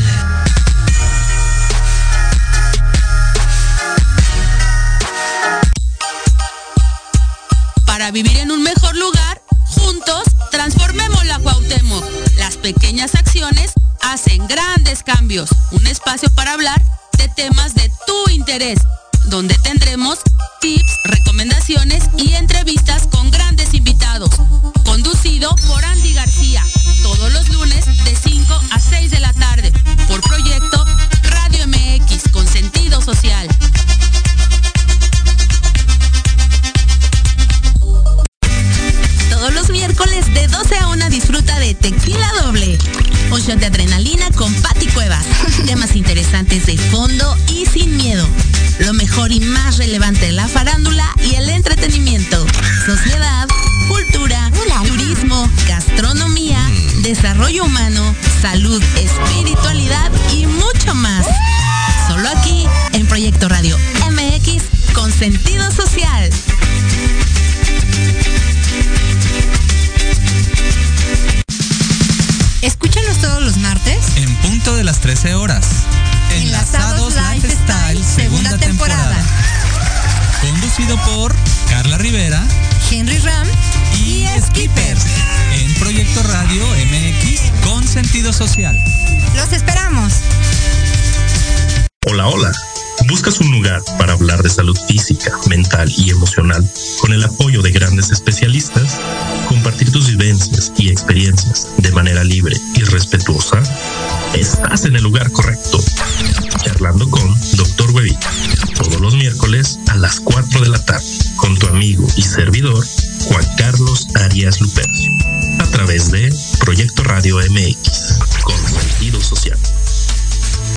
Para vivir en un mejor lugar, juntos transformemos la Cuauhtémoc. Las pequeñas acciones hacen grandes cambios. Un espacio para hablar de temas de tu interés, donde tendremos tips, recomendaciones y entrevistas con grandes invitados. Conducido por Andy García, todos los lunes de 5 a 6 de la tarde, por proyecto Radio MX con sentido social. Todos los miércoles de 12 a 1 disfruta de Tequila Doble. Un shot de Interesantes de fondo y sin miedo. Lo mejor y más relevante de la farándula y el entretenimiento. Sociedad, cultura, turismo, gastronomía, desarrollo humano, salud, espiritualidad y mucho más. Solo aquí en Proyecto Radio MX con sentido social. Escúchanos todos los martes En punto de las 13 horas. Conducido por Carla Rivera Henry Ram y Skipper. En Proyecto Radio MX con sentido social. Los esperamos. Hola, hola. ¿Buscas un lugar para hablar de salud física, mental y emocional con el apoyo de grandes especialistas? ¿Compartir tus vivencias y experiencias de manera libre y respetuosa? Estás en el lugar correcto. Charlando con Dr. Huevita. Todos los miércoles a las 4 de la tarde. Con tu amigo y servidor, Juan Carlos Arias Lupercio. A través de Proyecto Radio MX. Con sentido social.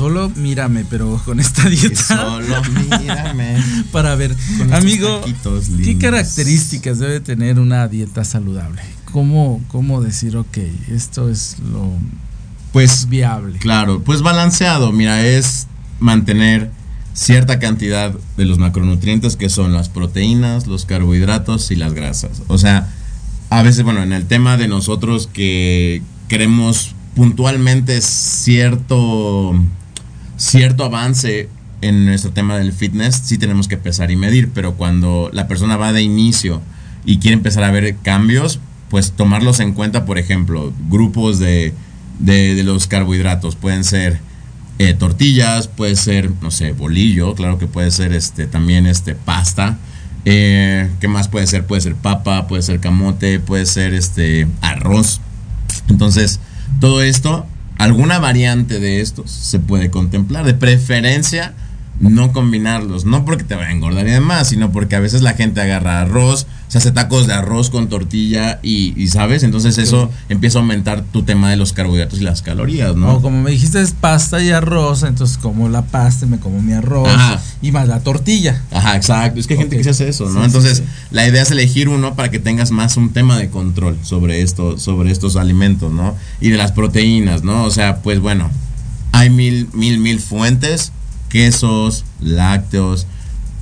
Solo mírame, pero con esta dieta. Solo mírame. Para ver, Con amigo, ¿qué características debe tener una dieta saludable? ¿Cómo, cómo decir, ok, esto es lo Pues viable? Claro, pues balanceado, mira, es mantener cierta cantidad de los macronutrientes que son las proteínas, los carbohidratos y las grasas. O sea, a veces, bueno, en el tema de nosotros que queremos puntualmente cierto, cierto avance en nuestro tema del fitness, sí tenemos que pesar y medir, pero cuando la persona va de inicio y quiere empezar a ver cambios, pues tomarlos en cuenta, por ejemplo, grupos de, de, los carbohidratos, pueden ser eh, tortillas, puede ser, no sé, bolillo, claro que puede ser este, también este, pasta. Eh, ¿Qué más puede ser? Puede ser papa, puede ser camote, puede ser este, arroz. Entonces, todo esto, alguna variante de estos se puede contemplar. De preferencia, no combinarlos. No porque te va a engordar y demás, sino porque a veces la gente agarra arroz, se hace tacos de arroz con tortilla y, ¿sabes? Entonces eso empieza a aumentar tu tema de los carbohidratos y las calorías, ¿no? O como me dijiste es pasta y arroz, entonces como la pasta me como mi arroz y más la tortilla. Ajá, exacto. Es que hay gente que se hace eso, ¿no? entonces la idea es elegir uno para que tengas más un tema de control sobre esto, sobre estos alimentos, ¿no? Y de las proteínas, ¿no? O sea, pues bueno, hay mil, mil, mil fuentes, quesos, lácteos,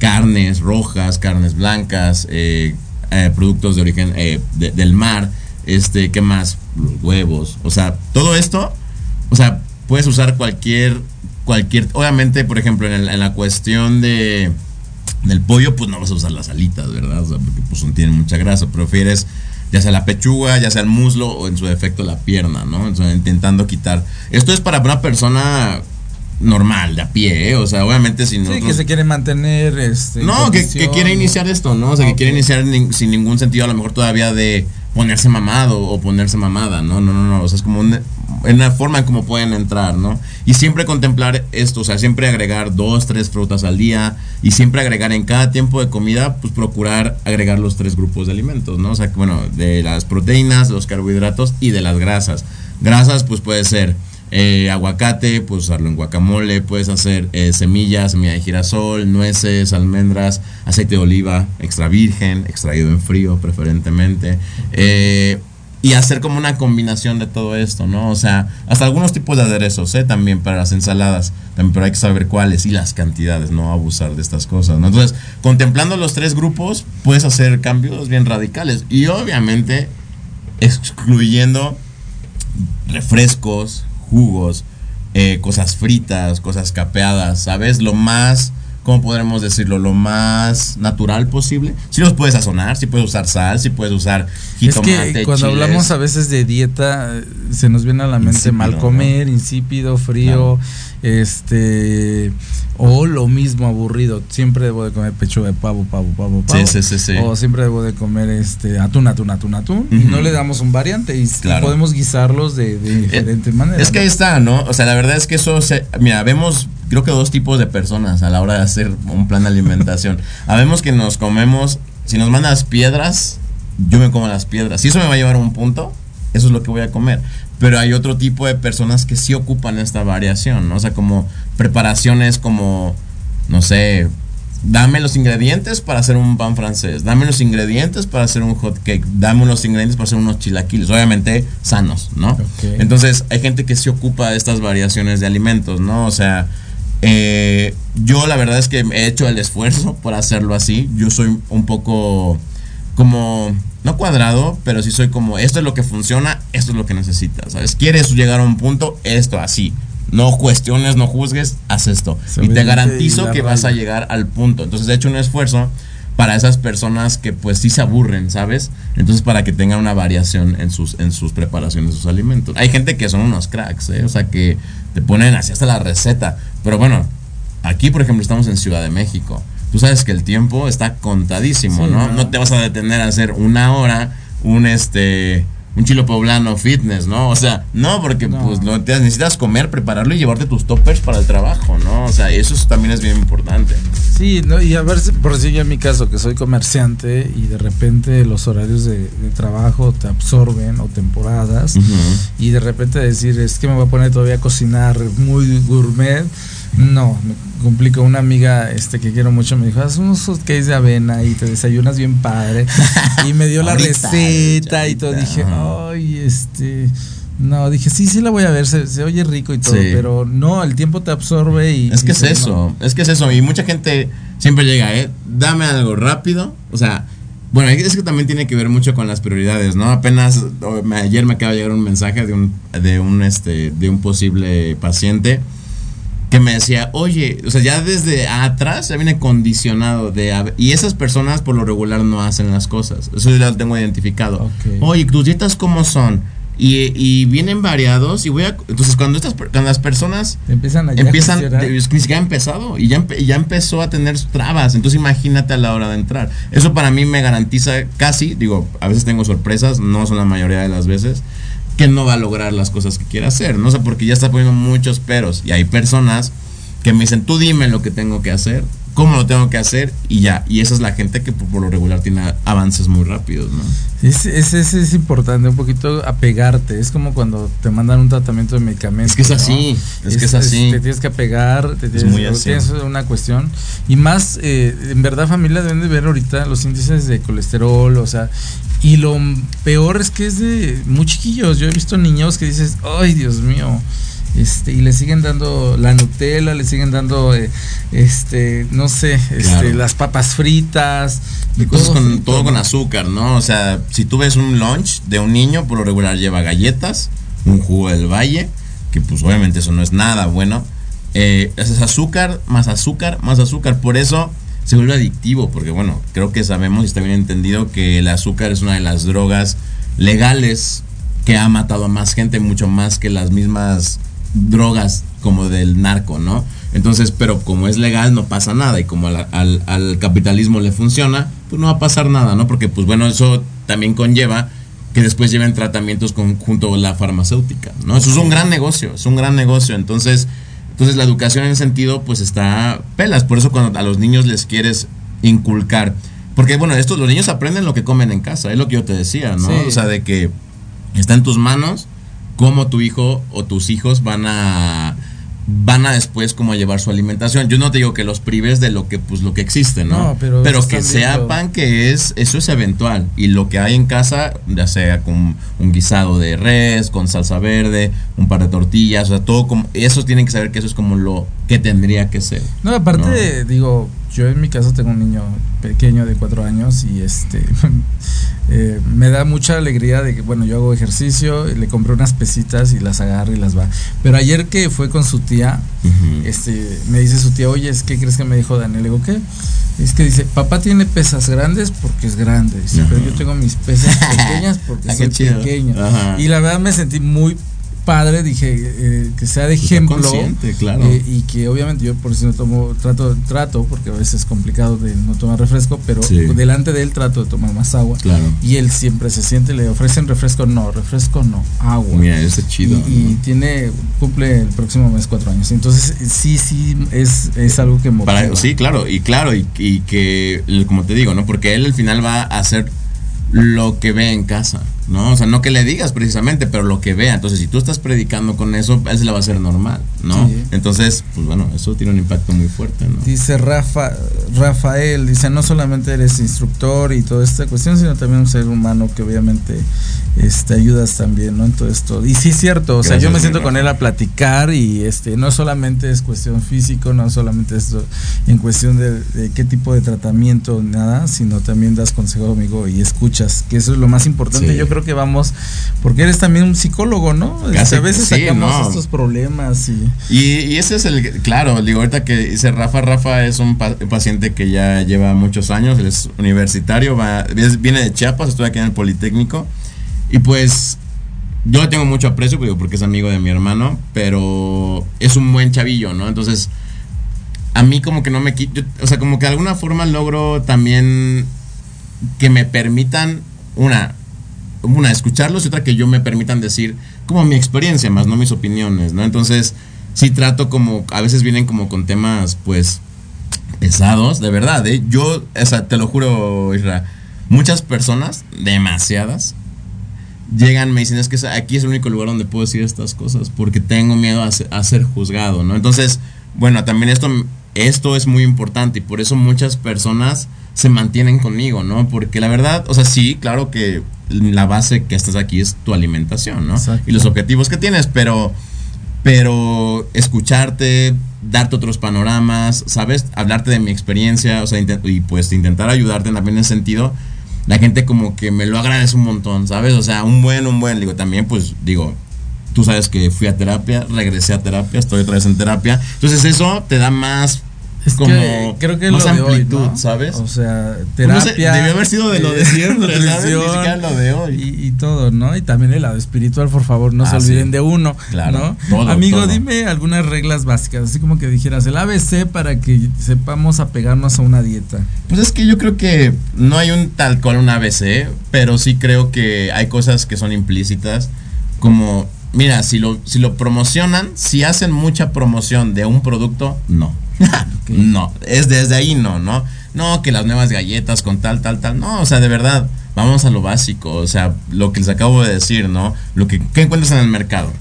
carnes rojas, carnes blancas, eh, eh, productos de origen eh, del mar, este, ¿qué más? Los huevos, o sea, todo esto, o sea, puedes usar cualquier, cualquier, obviamente, por ejemplo, en, la cuestión de del pollo, pues no vas a usar las alitas, ¿verdad? O sea, porque pues tienen mucha grasa, prefieres ya sea la pechuga, ya sea el muslo o en su defecto la pierna, ¿no? intentando quitar. Esto es para una persona normal, de a pie, ¿eh? o sea, obviamente si no... Sí, que se quiere mantener, este... No, que, quiere iniciar esto, ¿no? O sea, que quiere iniciar sin ningún sentido, a lo mejor todavía de ponerse mamado o ponerse mamada, ¿no? No, no, no, o sea, es como una, una forma en cómo pueden entrar, ¿no? Y siempre contemplar esto, o sea, siempre agregar dos, tres frutas al día y siempre agregar en cada tiempo de comida, pues procurar agregar los tres grupos de alimentos, ¿no? O sea, bueno, de las proteínas, los carbohidratos y de las grasas. Grasas, pues puede ser eh, aguacate, puedes usarlo en guacamole, puedes hacer eh, semillas, semilla de girasol, nueces, almendras, aceite de oliva extra virgen, extraído en frío preferentemente. Eh, y hacer como una combinación de todo esto, ¿no? O sea, hasta algunos tipos de aderezos, ¿eh? También para las ensaladas, también, pero hay que saber cuáles y las cantidades, no abusar de estas cosas, ¿no? Entonces, contemplando los tres grupos, puedes hacer cambios bien radicales y obviamente excluyendo refrescos, jugos, eh, cosas fritas, cosas capeadas, ¿sabes? Lo más, ¿cómo podremos decirlo? Lo más natural posible. Si los puedes sazonar, si puedes usar sal, si puedes usar jitomate, Es que cuando hablamos a veces de dieta, se nos viene a la mente mal comer, insípido, frío, este o lo mismo aburrido. Siempre debo de comer pecho de pavo, pavo, pavo, pavo. Sí, sí, sí, O siempre debo de comer este atún, atún, atún, atún. Y no le damos un variante y, podemos guisarlos de, de diferentes maneras. Es que ahí está, ¿no? O sea, la verdad es que eso se. Mira, vemos, creo que dos tipos de personas a la hora de hacer un plan de alimentación. Habemos que nos comemos, si nos mandas piedras, yo me como las piedras. Si eso me va a llevar a un punto, eso es lo que voy a comer. Pero hay otro tipo de personas que sí ocupan esta variación, ¿no? O sea, como preparaciones como, no sé, dame los ingredientes para hacer un pan francés, dame los ingredientes para hacer un hot cake, dame los ingredientes para hacer unos chilaquiles, obviamente sanos, ¿no? Entonces hay gente que se ocupa de estas variaciones de alimentos, ¿no? O sea, eh, yo la verdad es que he hecho el esfuerzo por hacerlo así, yo soy un poco como no cuadrado, pero sí soy como, esto es lo que funciona, esto es lo que necesitas, ¿sabes? ¿Quieres llegar a un punto? Esto, así. No cuestiones, no juzgues, haz esto. y te garantizo que vas a llegar al punto. Entonces he hecho un esfuerzo para esas personas que pues sí se aburren, ¿sabes? Entonces para que tengan una variación en sus, en sus preparaciones, sus alimentos. Hay gente que son unos cracks, ¿eh? O sea, que te ponen así hasta la receta. Pero bueno, aquí por ejemplo estamos en Ciudad de México tú sabes que el tiempo está contadísimo, ¿no? ¿no? te vas a detener a hacer una hora un este un chilo poblano fitness, ¿no? O sea, no, porque pues te necesitas comer, prepararlo y llevarte tus toppers para el trabajo, ¿no? O sea, eso también es bien importante. Sí, no, y a ver, por si yo en mi caso, que soy comerciante y de repente los horarios de, trabajo te absorben o temporadas y de repente decir, es que me voy a poner todavía a cocinar muy gourmet no, me complico. Una amiga este, que quiero mucho me dijo, haz unos cakes de avena y te desayunas bien padre. y me dio la receta y todo. Dije, ay, este, No, dije, sí, sí la voy a ver, se, se oye rico y todo, Sí. pero no, el tiempo te absorbe y... Es que es eso, no. es que es eso. Y mucha gente siempre llega, ¿eh? Dame algo rápido. O sea, bueno, es que también tiene que ver mucho con las prioridades, ¿no? Apenas ayer me acaba de llegar un mensaje de un, de un, este, de un posible paciente que me decía, oye, o sea, ya desde atrás ya viene condicionado de... Y esas personas por lo regular no hacen las cosas. Eso ya lo tengo identificado. Oye, tus dietas cómo son? Y, y vienen variados y voy a... Entonces, cuando, estas, cuando las personas Empiezan a empiezan, ni siquiera ha empezado y ya, empe- ya empezó a tener trabas. Entonces imagínate a la hora de entrar. Eso para mí me garantiza casi, digo, a veces tengo sorpresas, no son la mayoría de las veces, que no va a lograr las cosas que quiere hacer. No sé, porque ya está poniendo muchos peros. Y hay personas que me dicen, tú dime lo que tengo que hacer, cómo lo tengo que hacer y ya. Y esa es la gente que por, por lo regular tiene avances muy rápidos, ¿no? Es, es, es, es importante un poquito apegarte. Es como cuando te mandan un tratamiento de medicamentos. Es que es ¿no? así, es que es así. te tienes que apegar, te tienes, muy así. tienes una cuestión. Y más, eh, en verdad, familia, deben de ver ahorita los índices de colesterol, o sea. Y lo peor es que es de muy chiquillos. Yo he visto niños que dices, ay, Dios mío. Este, y le siguen dando la Nutella, le siguen dando, eh, este, no sé, este, las papas fritas. Y cosas con, frito, todo con azúcar, ¿no? O sea, si tú ves un lunch de un niño, por lo regular lleva galletas, un jugo del valle, que pues obviamente eso no es nada bueno. Eh, es azúcar, más azúcar, más azúcar. Por eso se vuelve adictivo, porque bueno, creo que sabemos y está bien entendido que el azúcar es una de las drogas legales que ha matado a más gente, mucho más que las mismas drogas como del narco, ¿no? Entonces, pero como es legal no pasa nada y como al, al- al capitalismo le funciona, pues no va a pasar nada, ¿no? Porque pues bueno, eso también conlleva que después lleven tratamientos con, junto a la farmacéutica, ¿no? Eso es un gran negocio, es un gran negocio, entonces, entonces la educación en ese sentido pues está pelas, por eso cuando a los niños les quieres inculcar, porque bueno, estos los niños aprenden lo que comen en casa, es lo que yo te decía, ¿no? Sí. O sea, de que está en tus manos cómo tu hijo o tus hijos van a van a después como a llevar su alimentación. Yo no te digo que los prives de lo que pues lo que existe, ¿no? No, pero que están viendo- sepan que es eso es eventual y lo que hay en casa, ya sea con un guisado de res, con salsa verde, un par de tortillas, o sea, todo como esos tienen que saber que eso es como lo que tendría que ser. No, aparte, digo, yo en mi caso tengo un niño pequeño de cuatro años y este eh, me da mucha alegría de que, bueno, yo hago ejercicio, le compré unas pesitas y las agarra y las va. Pero ayer que fue con su tía, este, me dice su tía, oye, ¿qué crees que me dijo Daniel? Le digo, ¿qué? Es que dice, papá tiene pesas grandes porque es grande, dice, pero yo tengo mis pesas pequeñas porque Ah, soy chido. pequeño. Y la verdad me sentí muy padre, dije, eh, que sea de Está ejemplo. claro. eh, y que obviamente yo por si no tomo, trato, trato, porque a veces es complicado de no tomar refresco, pero Sí. delante de él trato de tomar más agua. Claro. Y él siempre se siente, le ofrecen refresco, no, refresco no, agua. Mira, ese chido. Y, y tiene, cumple el próximo mes cuatro años. Entonces, sí, sí, es, es algo que motiva. Para, sí, claro, y claro, y, y que, como te digo, ¿no? Porque él al final va a hacer lo que ve en casa, ¿no? O sea, no que le digas precisamente, pero lo que vea. Entonces, si tú estás predicando con eso, a él se le va a hacer normal, ¿no? Sí. Entonces, pues bueno, eso tiene un impacto muy fuerte, ¿no? Dice Rafa, Rafael, dice, no solamente eres instructor y toda esta cuestión, sino también un ser humano que obviamente este, ayudas también, ¿no? En todo esto. Y sí es cierto, o sea, Gracias, yo me siento con él a platicar y este, no solamente es cuestión físico, no solamente es en cuestión de, de qué tipo de tratamiento, nada, sino también das consejo, amigo, y escuchas, que eso es lo más importante. Sí. Yo creo que vamos, porque eres también un psicólogo, ¿no? Este, Casi a veces sí, sacamos ¿no? estos problemas y... Y, y ese es el, claro, digo, ahorita que dice Rafa, Rafa es un pa- paciente que ya lleva muchos años, él es universitario, va, es- viene de Chiapas, estoy aquí en el Politécnico, y pues yo tengo mucho aprecio digo, porque es amigo de mi hermano, pero es un buen chavillo, ¿no? Entonces, a mí como que no me quito, o sea, como que de alguna forma logro también que me permitan, una, una, escucharlos y otra que yo me permitan decir como mi experiencia, más no mis opiniones, ¿no? Entonces, sí trato como, a veces vienen como con temas, pues, pesados, de verdad, ¿eh? Yo, o sea, te lo juro, Isra, muchas personas, demasiadas, llegan, me dicen, es que aquí es el único lugar donde puedo decir estas cosas, porque tengo miedo a ser, a ser juzgado, ¿no? Entonces, bueno, también esto, esto es muy importante y por eso muchas personas se mantienen conmigo, ¿no? Porque la verdad, o sea, sí, claro que la base que estás aquí es tu alimentación, ¿no? Y los objetivos que tienes, pero pero escucharte, darte otros panoramas, ¿sabes? Hablarte de mi experiencia, o sea, y pues intentar ayudarte también en ese sentido, la gente como que me lo agradece un montón, ¿sabes? O sea, un buen, un buen, digo, también pues digo, tú sabes que fui a terapia, regresé a terapia, estoy otra vez en terapia, entonces eso te da más es como que creo que más lo amplitud, de hoy, ¿no? ¿sabes? O sea, No sé, terapia. debió haber sido de lo de siempre, ¿sabes? Ni nutrición, siquiera lo de hoy. Y, y todo, ¿no? Y también el lado espiritual, por favor, no se Ah, olviden sí. de uno, Claro, ¿no? todo, Amigo, todo. dime algunas reglas básicas, así como que dijeras el ABC para que sepamos apegarnos a una dieta. Pues es que yo creo que no hay un tal cual un ABC, pero sí creo que hay cosas que son implícitas, como, mira, si lo, si lo promocionan, si hacen mucha promoción de un producto, no. no, es desde ahí no, ¿no? No, que las nuevas galletas con tal, tal, tal. No, o sea, de verdad, vamos a lo básico, o sea, lo que les acabo de decir, ¿no? Lo que ¿qué encuentras en el mercado.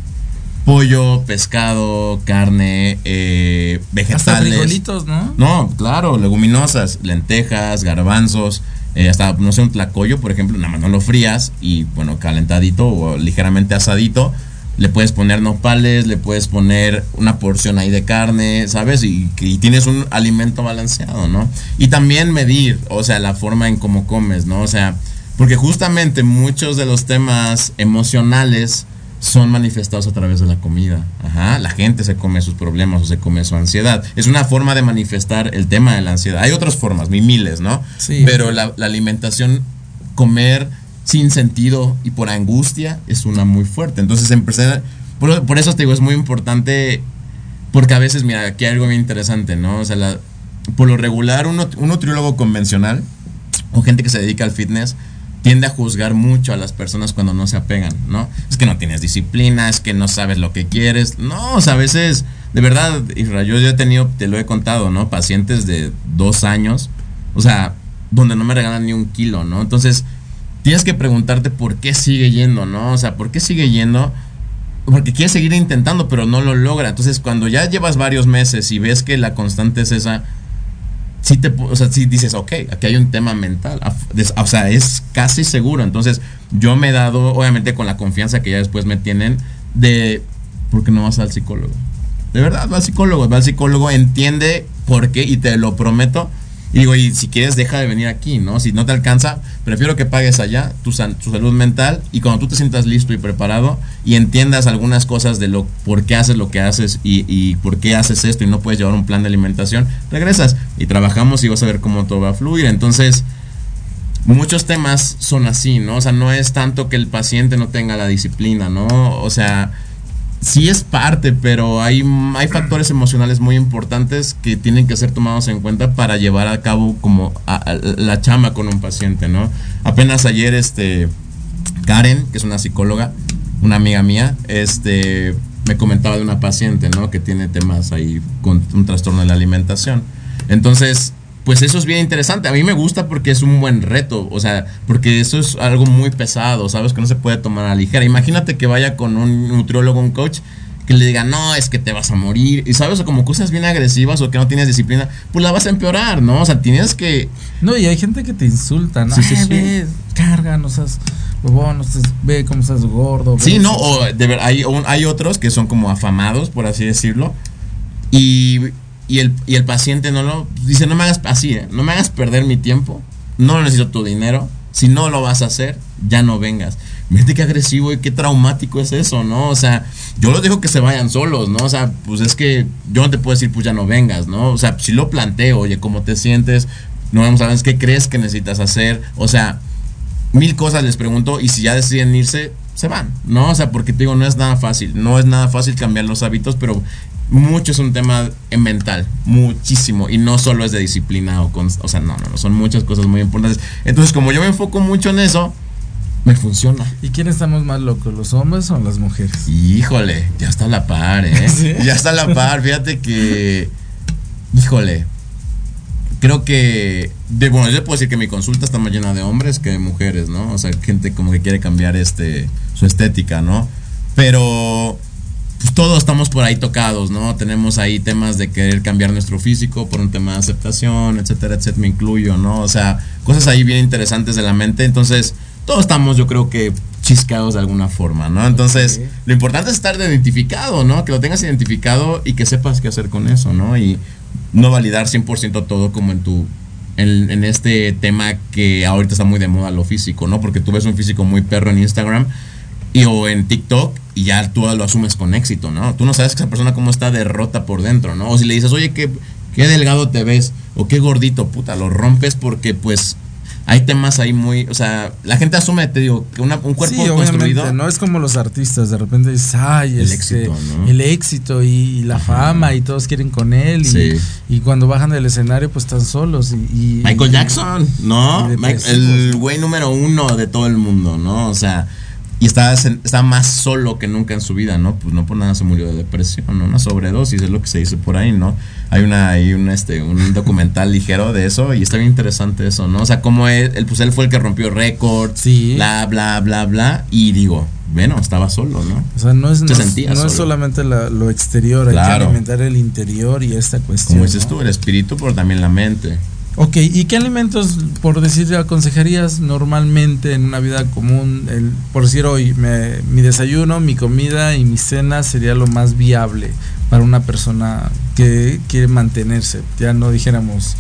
Pollo, pescado, carne, eh, Hasta vegetales. frijolitos, ¿no? No, claro, leguminosas, lentejas, garbanzos, eh, hasta, no sé, un tlacoyo, por ejemplo, nada más no lo frías y, bueno, calentadito o ligeramente asadito. Le puedes poner nopales, le puedes poner una porción ahí de carne, ¿sabes? Y, y tienes un alimento balanceado, ¿no? Y también medir, o sea, la forma en cómo comes, ¿no? O sea, porque justamente muchos de los temas emocionales son manifestados a través de la comida. Ajá, la gente se come sus problemas o se come su ansiedad. Es una forma de manifestar el tema de la ansiedad. Hay otras formas, mi miles, ¿no? Sí. Pero la, la alimentación, comer sin sentido y por angustia es una muy fuerte. Entonces, empezar, por, por eso te digo, es muy importante, porque a veces, mira, aquí hay algo bien interesante, ¿no? O sea, la- por lo regular, un, nut- un nutriólogo convencional o gente que se dedica al fitness tiende a juzgar mucho a las personas cuando no se apegan, ¿no? Es que no tienes disciplina, es que no sabes lo que quieres. No, o sea, a veces, de verdad, Isra, yo ya he tenido, te lo he contado, ¿no? Pacientes de dos años, o sea, donde no me regalan ni un kilo, ¿no? Entonces, tienes que preguntarte por qué sigue yendo, ¿no? O sea, ¿por qué sigue yendo? Porque quiere seguir intentando, pero no lo logra. Entonces, cuando ya llevas varios meses y ves que la constante es esa, sí te, o sea, sí dices, ok, aquí hay un tema mental. O sea, es casi seguro. Entonces, yo me he dado, obviamente con la confianza que ya después me tienen, de, ¿por qué no vas al psicólogo? De verdad, va al psicólogo, va al psicólogo, entiende por qué y te lo prometo. Y digo, y si quieres, deja de venir aquí, ¿no? Si no te alcanza, prefiero que pagues allá tu, san- tu salud mental y cuando tú te sientas listo y preparado y entiendas algunas cosas de lo por qué haces lo que haces y, y por qué haces esto y no puedes llevar un plan de alimentación, regresas y trabajamos y vas a ver cómo todo va a fluir. Entonces, muchos temas son así, ¿no? O sea, no es tanto que el paciente no tenga la disciplina, ¿no? O sea, sí es parte, pero hay, hay factores emocionales muy importantes que tienen que ser tomados en cuenta para llevar a cabo como la chama con un paciente, ¿no? Apenas ayer, este, Karen, que es una psicóloga, una amiga mía, este, me comentaba de una paciente, ¿no? Que tiene temas ahí con un trastorno de la alimentación. Entonces, pues eso es bien interesante. A mí me gusta porque es un buen reto, o sea, porque eso es algo muy pesado, ¿sabes? Que no se puede tomar a la ligera. Imagínate que vaya con un nutriólogo, un coach, que le diga, no, es que te vas a morir, y sabes, o como cosas bien agresivas o que no tienes disciplina, pues la vas a empeorar, ¿no? O sea, tienes que... No, y hay gente que te insulta, ¿no? Sí, sí, Ay, sí. ve, carga, no seas huevón, no seas, ve cómo estás gordo. ve Sí, no, o de ver, hay, hay otros que son como afamados, por así decirlo, y, y el, y el paciente no lo dice, no me hagas así, ¿eh? no me hagas perder mi tiempo, no necesito tu dinero, si no lo vas a hacer, ya no vengas. Fíjate qué agresivo y qué traumático es eso, ¿no? O sea, yo los dejo que se vayan solos, ¿no? O sea, pues es que yo no te puedo decir, pues ya no vengas, ¿no? O sea, si lo planteo, oye, ¿cómo te sientes? No vamos a ver qué crees que necesitas hacer. O sea, mil cosas les pregunto y si ya deciden irse, se van, ¿no? O sea, porque te digo, no es nada fácil, no es nada fácil cambiar los hábitos, pero mucho es un tema mental, muchísimo, y no solo es de disciplina o con, o sea, no, no, no, son muchas cosas muy importantes. Entonces, como yo me enfoco mucho en eso, me funciona. ¿Y quién estamos más locos, los hombres o las mujeres? Híjole, ya está a la par, ¿eh? ¿Sí? Ya está a la par, fíjate que, híjole, creo que, de, bueno, yo puedo decir que mi consulta está más llena de hombres que de mujeres, ¿no? O sea, gente como que quiere cambiar este, su estética, ¿no? Pero pues todos estamos por ahí tocados, ¿no? Tenemos ahí temas de querer cambiar nuestro físico por un tema de aceptación, etcétera, etcétera, me incluyo, ¿no? O sea, cosas ahí bien interesantes de la mente. Entonces, todos estamos, yo creo que chiscados de alguna forma, ¿no? Entonces, lo importante es estar identificado, ¿no? Que lo tengas identificado y que sepas qué hacer con eso, ¿no? Y no validar 100% todo como en tu en, en, este tema que ahorita está muy de moda lo físico, ¿no? Porque tú ves un físico muy perro en Instagram y o en TikTok y ya tú lo asumes con éxito, ¿no? Tú no sabes que esa persona cómo está derrota por dentro, ¿no? O si le dices, oye, qué, qué delgado te ves o qué gordito, puta, lo rompes porque pues hay temas ahí muy, o sea, la gente asume, te digo, que una, un cuerpo sí, construido. No es como los artistas, de repente dices, ay, el este, éxito, ¿no? el éxito y, y la Ajá. fama y todos quieren con él Sí. y, y cuando bajan del escenario pues están solos y, y- Michael y- Jackson, ¿no? y Mike- el güey número uno de todo el mundo, ¿no? O sea, y está, está más solo que nunca en su vida, ¿no? Pues no por nada se murió de depresión, ¿no? Una sobredosis es lo que se dice por ahí, ¿no? Hay una, hay un, este, un documental ligero de eso y está bien interesante eso, ¿no? O sea, como él, él, pues él fue el que rompió récords, bla, bla, bla, bla, y digo, bueno, estaba solo, ¿no? O sea, no es, no es- solamente la- lo exterior, hay Claro. que alimentar el interior y esta cuestión. Como dices ¿no? tú, el espíritu, pero también la mente. Ok, ¿y qué alimentos, por decir, aconsejarías normalmente en una vida común? El, por decir hoy, me- mi desayuno, mi comida y mi cena sería lo más viable para una persona que quiere mantenerse. Ya no dijéramos,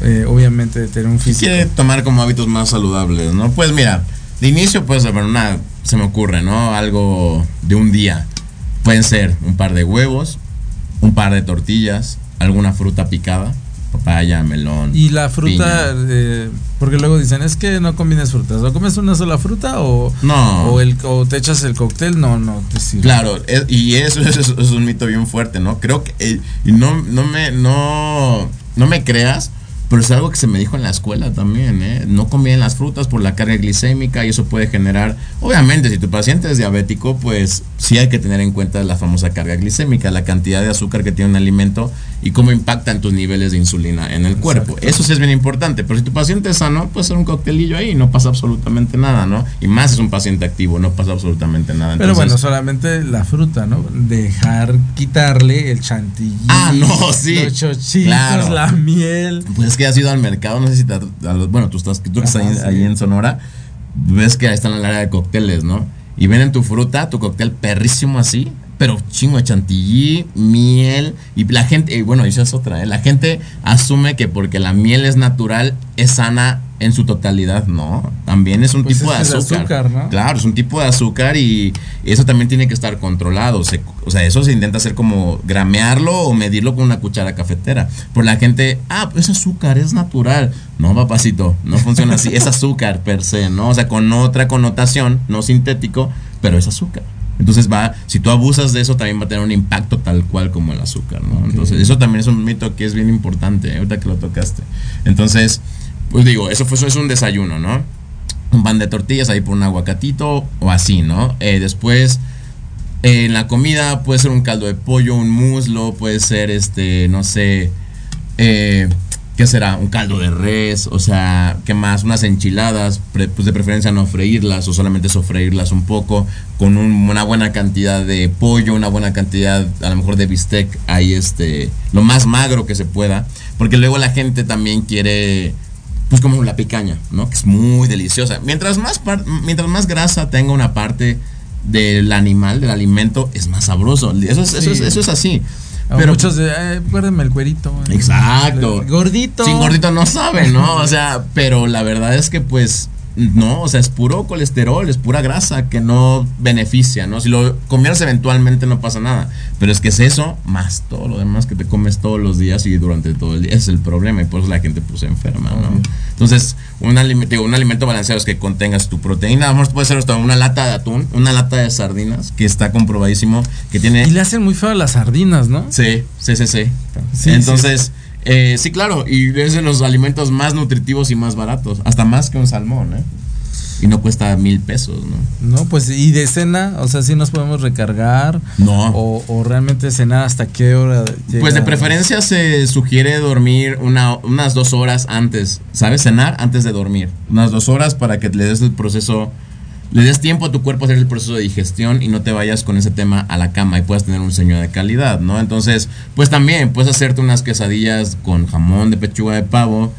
eh, obviamente, de tener un Si físico. quiere tomar como hábitos más saludables, ¿no? Pues mira, de inicio puedes haber una, se me ocurre, ¿no? Algo de un día. Pueden ser un par de huevos, un par de tortillas, alguna fruta picada, papaya, melón. Y la fruta, eh, porque luego dicen, es que no combines frutas. ¿O comes una sola fruta o, No. o, el, o te echas el cóctel? No, no te sirve. Claro, es- y eso, eso es, es un mito bien fuerte, ¿no? Creo que, eh, y no, no, me, no, no me creas, pero es algo que se me dijo en la escuela también, ¿eh? No convienen las frutas por la carga glicémica y eso puede generar, obviamente, si tu paciente es diabético, pues sí hay que tener en cuenta la famosa carga glicémica, la cantidad de azúcar que tiene un alimento y cómo impacta en tus niveles de insulina en el cuerpo. Eso sí es bien importante, pero si tu paciente es sano, puede ser un coctelillo ahí y no pasa absolutamente nada, ¿no? Y más es un paciente activo, no pasa absolutamente nada. Pero bueno, solamente la fruta, ¿no? Dejar quitarle el chantilly. Ah, no, sí. Los chochitos, Claro. la miel. Pues es que has ido al mercado, no sé si te, a los- bueno, tú estás, tú estás ahí, sí. ahí en Sonora, ves que ahí están en el área de cócteles, ¿no? Y venden tu fruta, tu cóctel perrísimo así, pero chingo de chantilly, miel, y la gente, y bueno, esa es otra, ¿eh? La gente asume que porque la miel es natural, es sana en su totalidad, no, también es un Pues tipo de azúcar. azúcar, ¿no? Claro, es un tipo de azúcar y eso también tiene que estar controlado. Se- o sea, eso se intenta hacer como gramearlo o medirlo con una cuchara cafetera. Por la gente, ah, pues es azúcar, es natural. No, papacito, no funciona así. es azúcar per se, ¿no? O sea, con otra connotación, no sintético, pero es azúcar. Entonces va, si tú abusas de eso, también va a tener un impacto tal cual como el azúcar, ¿no? Entonces, eso también es un mito que es bien importante, ¿eh? ahorita que lo tocaste. Entonces, pues digo, eso fue eso es un desayuno, ¿no? un pan de tortillas ahí por un aguacatito o así, ¿no? Eh, después, eh, en la comida puede ser un caldo de pollo, un muslo, puede ser este, no sé, eh, ¿qué será? Un caldo de res, o sea, ¿qué más? Unas enchiladas, pre- pues de preferencia no freírlas o solamente sofreírlas un poco, con un- una buena cantidad de pollo, una buena cantidad a lo mejor de bistec, ahí este, lo más magro que se pueda, porque luego la gente también quiere pues como la picaña, ¿no? Que es muy deliciosa. Mientras más, par- mientras más grasa tenga una parte del animal, del alimento, es más sabroso. Eso es, eso es, Sí. eso es así. Pero muchos de, "Ay, guárdame el cuerito. güey". Exacto. Gordito. Sin gordito no sabe, ¿no? O sea, pero la verdad es que pues no, o sea, es puro colesterol, es pura grasa que no beneficia, ¿no? Si lo comieras eventualmente no pasa nada, pero es que es eso más todo lo demás que te comes todos los días y durante todo el día, es el problema y por eso la gente pues se enferma, ¿no? Entonces, un alimento, digo, un alimento balanceado es que contengas tu proteína, a lo mejor puede ser hasta una lata de atún, una lata de sardinas, que está comprobadísimo que tiene Y le hacen muy feo a las sardinas, ¿no? Sí, sí, sí, sí. Sí, Entonces, eh, sí, claro, y es de los alimentos más nutritivos y más baratos, hasta más que un salmón, ¿eh? Y no cuesta mil pesos, ¿no? No, pues y de cena, o sea, sí nos podemos recargar. No. O, o realmente cenar hasta qué hora. llega? Pues de preferencia se sugiere dormir una, unas dos horas antes, ¿sabes? Cenar antes de dormir. Unas dos horas para que le des el proceso le des tiempo a tu cuerpo a hacer el proceso de digestión y no te vayas con ese tema a la cama y puedas tener un sueño de calidad, ¿no? Entonces, pues también puedes hacerte unas quesadillas con jamón de pechuga de pavo,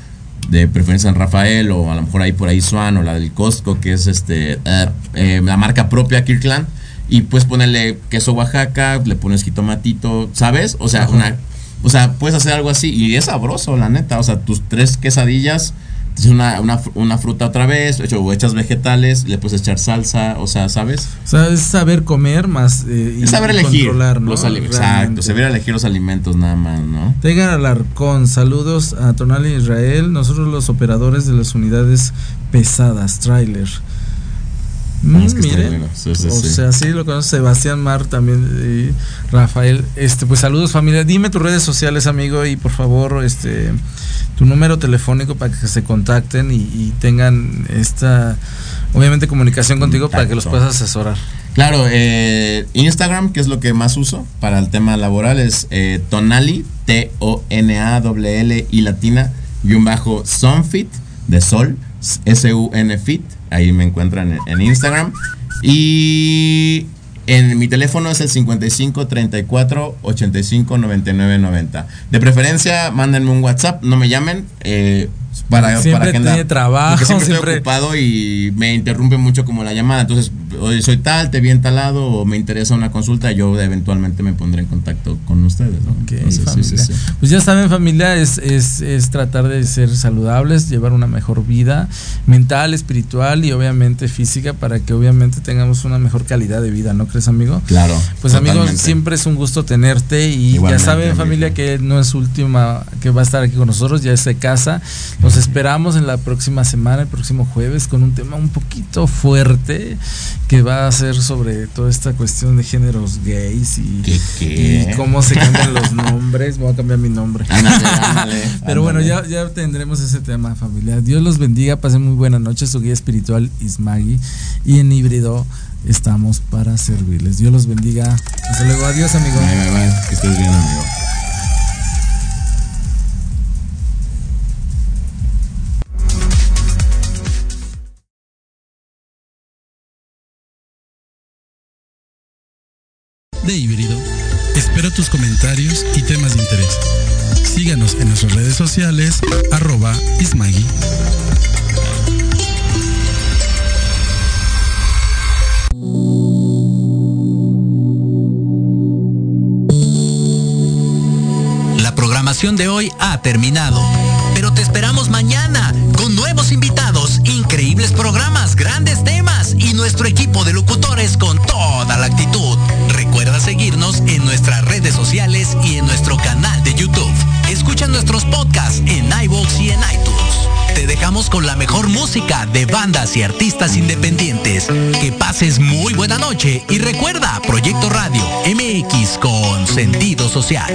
de preferencia en Rafael o a lo mejor ahí por ahí Swan o la del Costco, que es este eh, eh, la marca propia Kirkland. Y puedes ponerle queso Oaxaca, le pones jitomatito, ¿sabes? O sea, una, o sea, puedes hacer algo así y es sabroso, la neta. O sea, tus tres quesadillas una, una, una, fruta otra vez, o echas vegetales, le puedes echar salsa, o sea, ¿sabes? O sea, es saber comer más eh, y saber elegir controlar, ¿no? los alimentos. Exacto, saber elegir los alimentos nada más, ¿no? Tengan Alarcón, saludos a Tonal Israel, nosotros los operadores de las unidades pesadas, trailer. Mm, miren, o sea, sí lo conoce Sebastián Mar también y Rafael. Este, pues saludos familia. Dime tus redes sociales, amigo, y por favor, este tu número telefónico para que se contacten y, tengan esta, obviamente, comunicación contigo para que los puedas asesorar. Claro, eh, Instagram, que es lo que más uso para el tema laboral, es eh, Tonali, T-O-N-A-L-L y latina, y un bajo Sunfit, de Sol, S-U-N Fit, ahí me encuentran en Instagram. Y en mi teléfono es el 55 34 85 99 90. De preferencia, mándenme un WhatsApp, no me llamen. Eh, para, siempre para tiene trabajo. Porque siempre, estoy ocupado y me interrumpe mucho como la llamada. Entonces, soy tal, te vi en tal lado o me interesa una consulta, yo eventualmente me pondré en contacto con ustedes. ¿no? Pues ya saben, familia, es, es, es, tratar de ser saludables, llevar una mejor vida mental, espiritual y obviamente física para que obviamente tengamos una mejor calidad de vida, ¿no crees, amigo? Claro. Pues amigos, siempre es un gusto tenerte y ya saben, familia, que no es última que va a estar aquí con nosotros, ya es de casa. Los esperamos en la próxima semana, el próximo jueves, con un tema un poquito fuerte que va a ser sobre toda esta cuestión de géneros gays y, cómo se cambian los nombres. Voy a cambiar mi nombre. Pero bueno, ya, ya tendremos ese tema familiar. Dios los bendiga, pasen muy buena noche. Su guía espiritual Ismagui y en híbrido estamos para servirles. Dios los bendiga. Hasta luego. Adiós, amigo. Que estés bien, amigo. De híbrido. Espero tus comentarios y temas de interés. Síganos en nuestras redes sociales, arroba Ismagui. La programación de hoy ha terminado, pero te esperamos mañana con nuevos invitados, increíbles programas, grandes temas y nuestro equipo de locutores con seguirnos en nuestras redes sociales y en nuestro canal de YouTube. Escucha nuestros podcasts en iVoox y en iTunes. Te dejamos con la mejor música de bandas y artistas independientes. Que pases muy buena noche y recuerda Proyecto Radio MX con sentido social.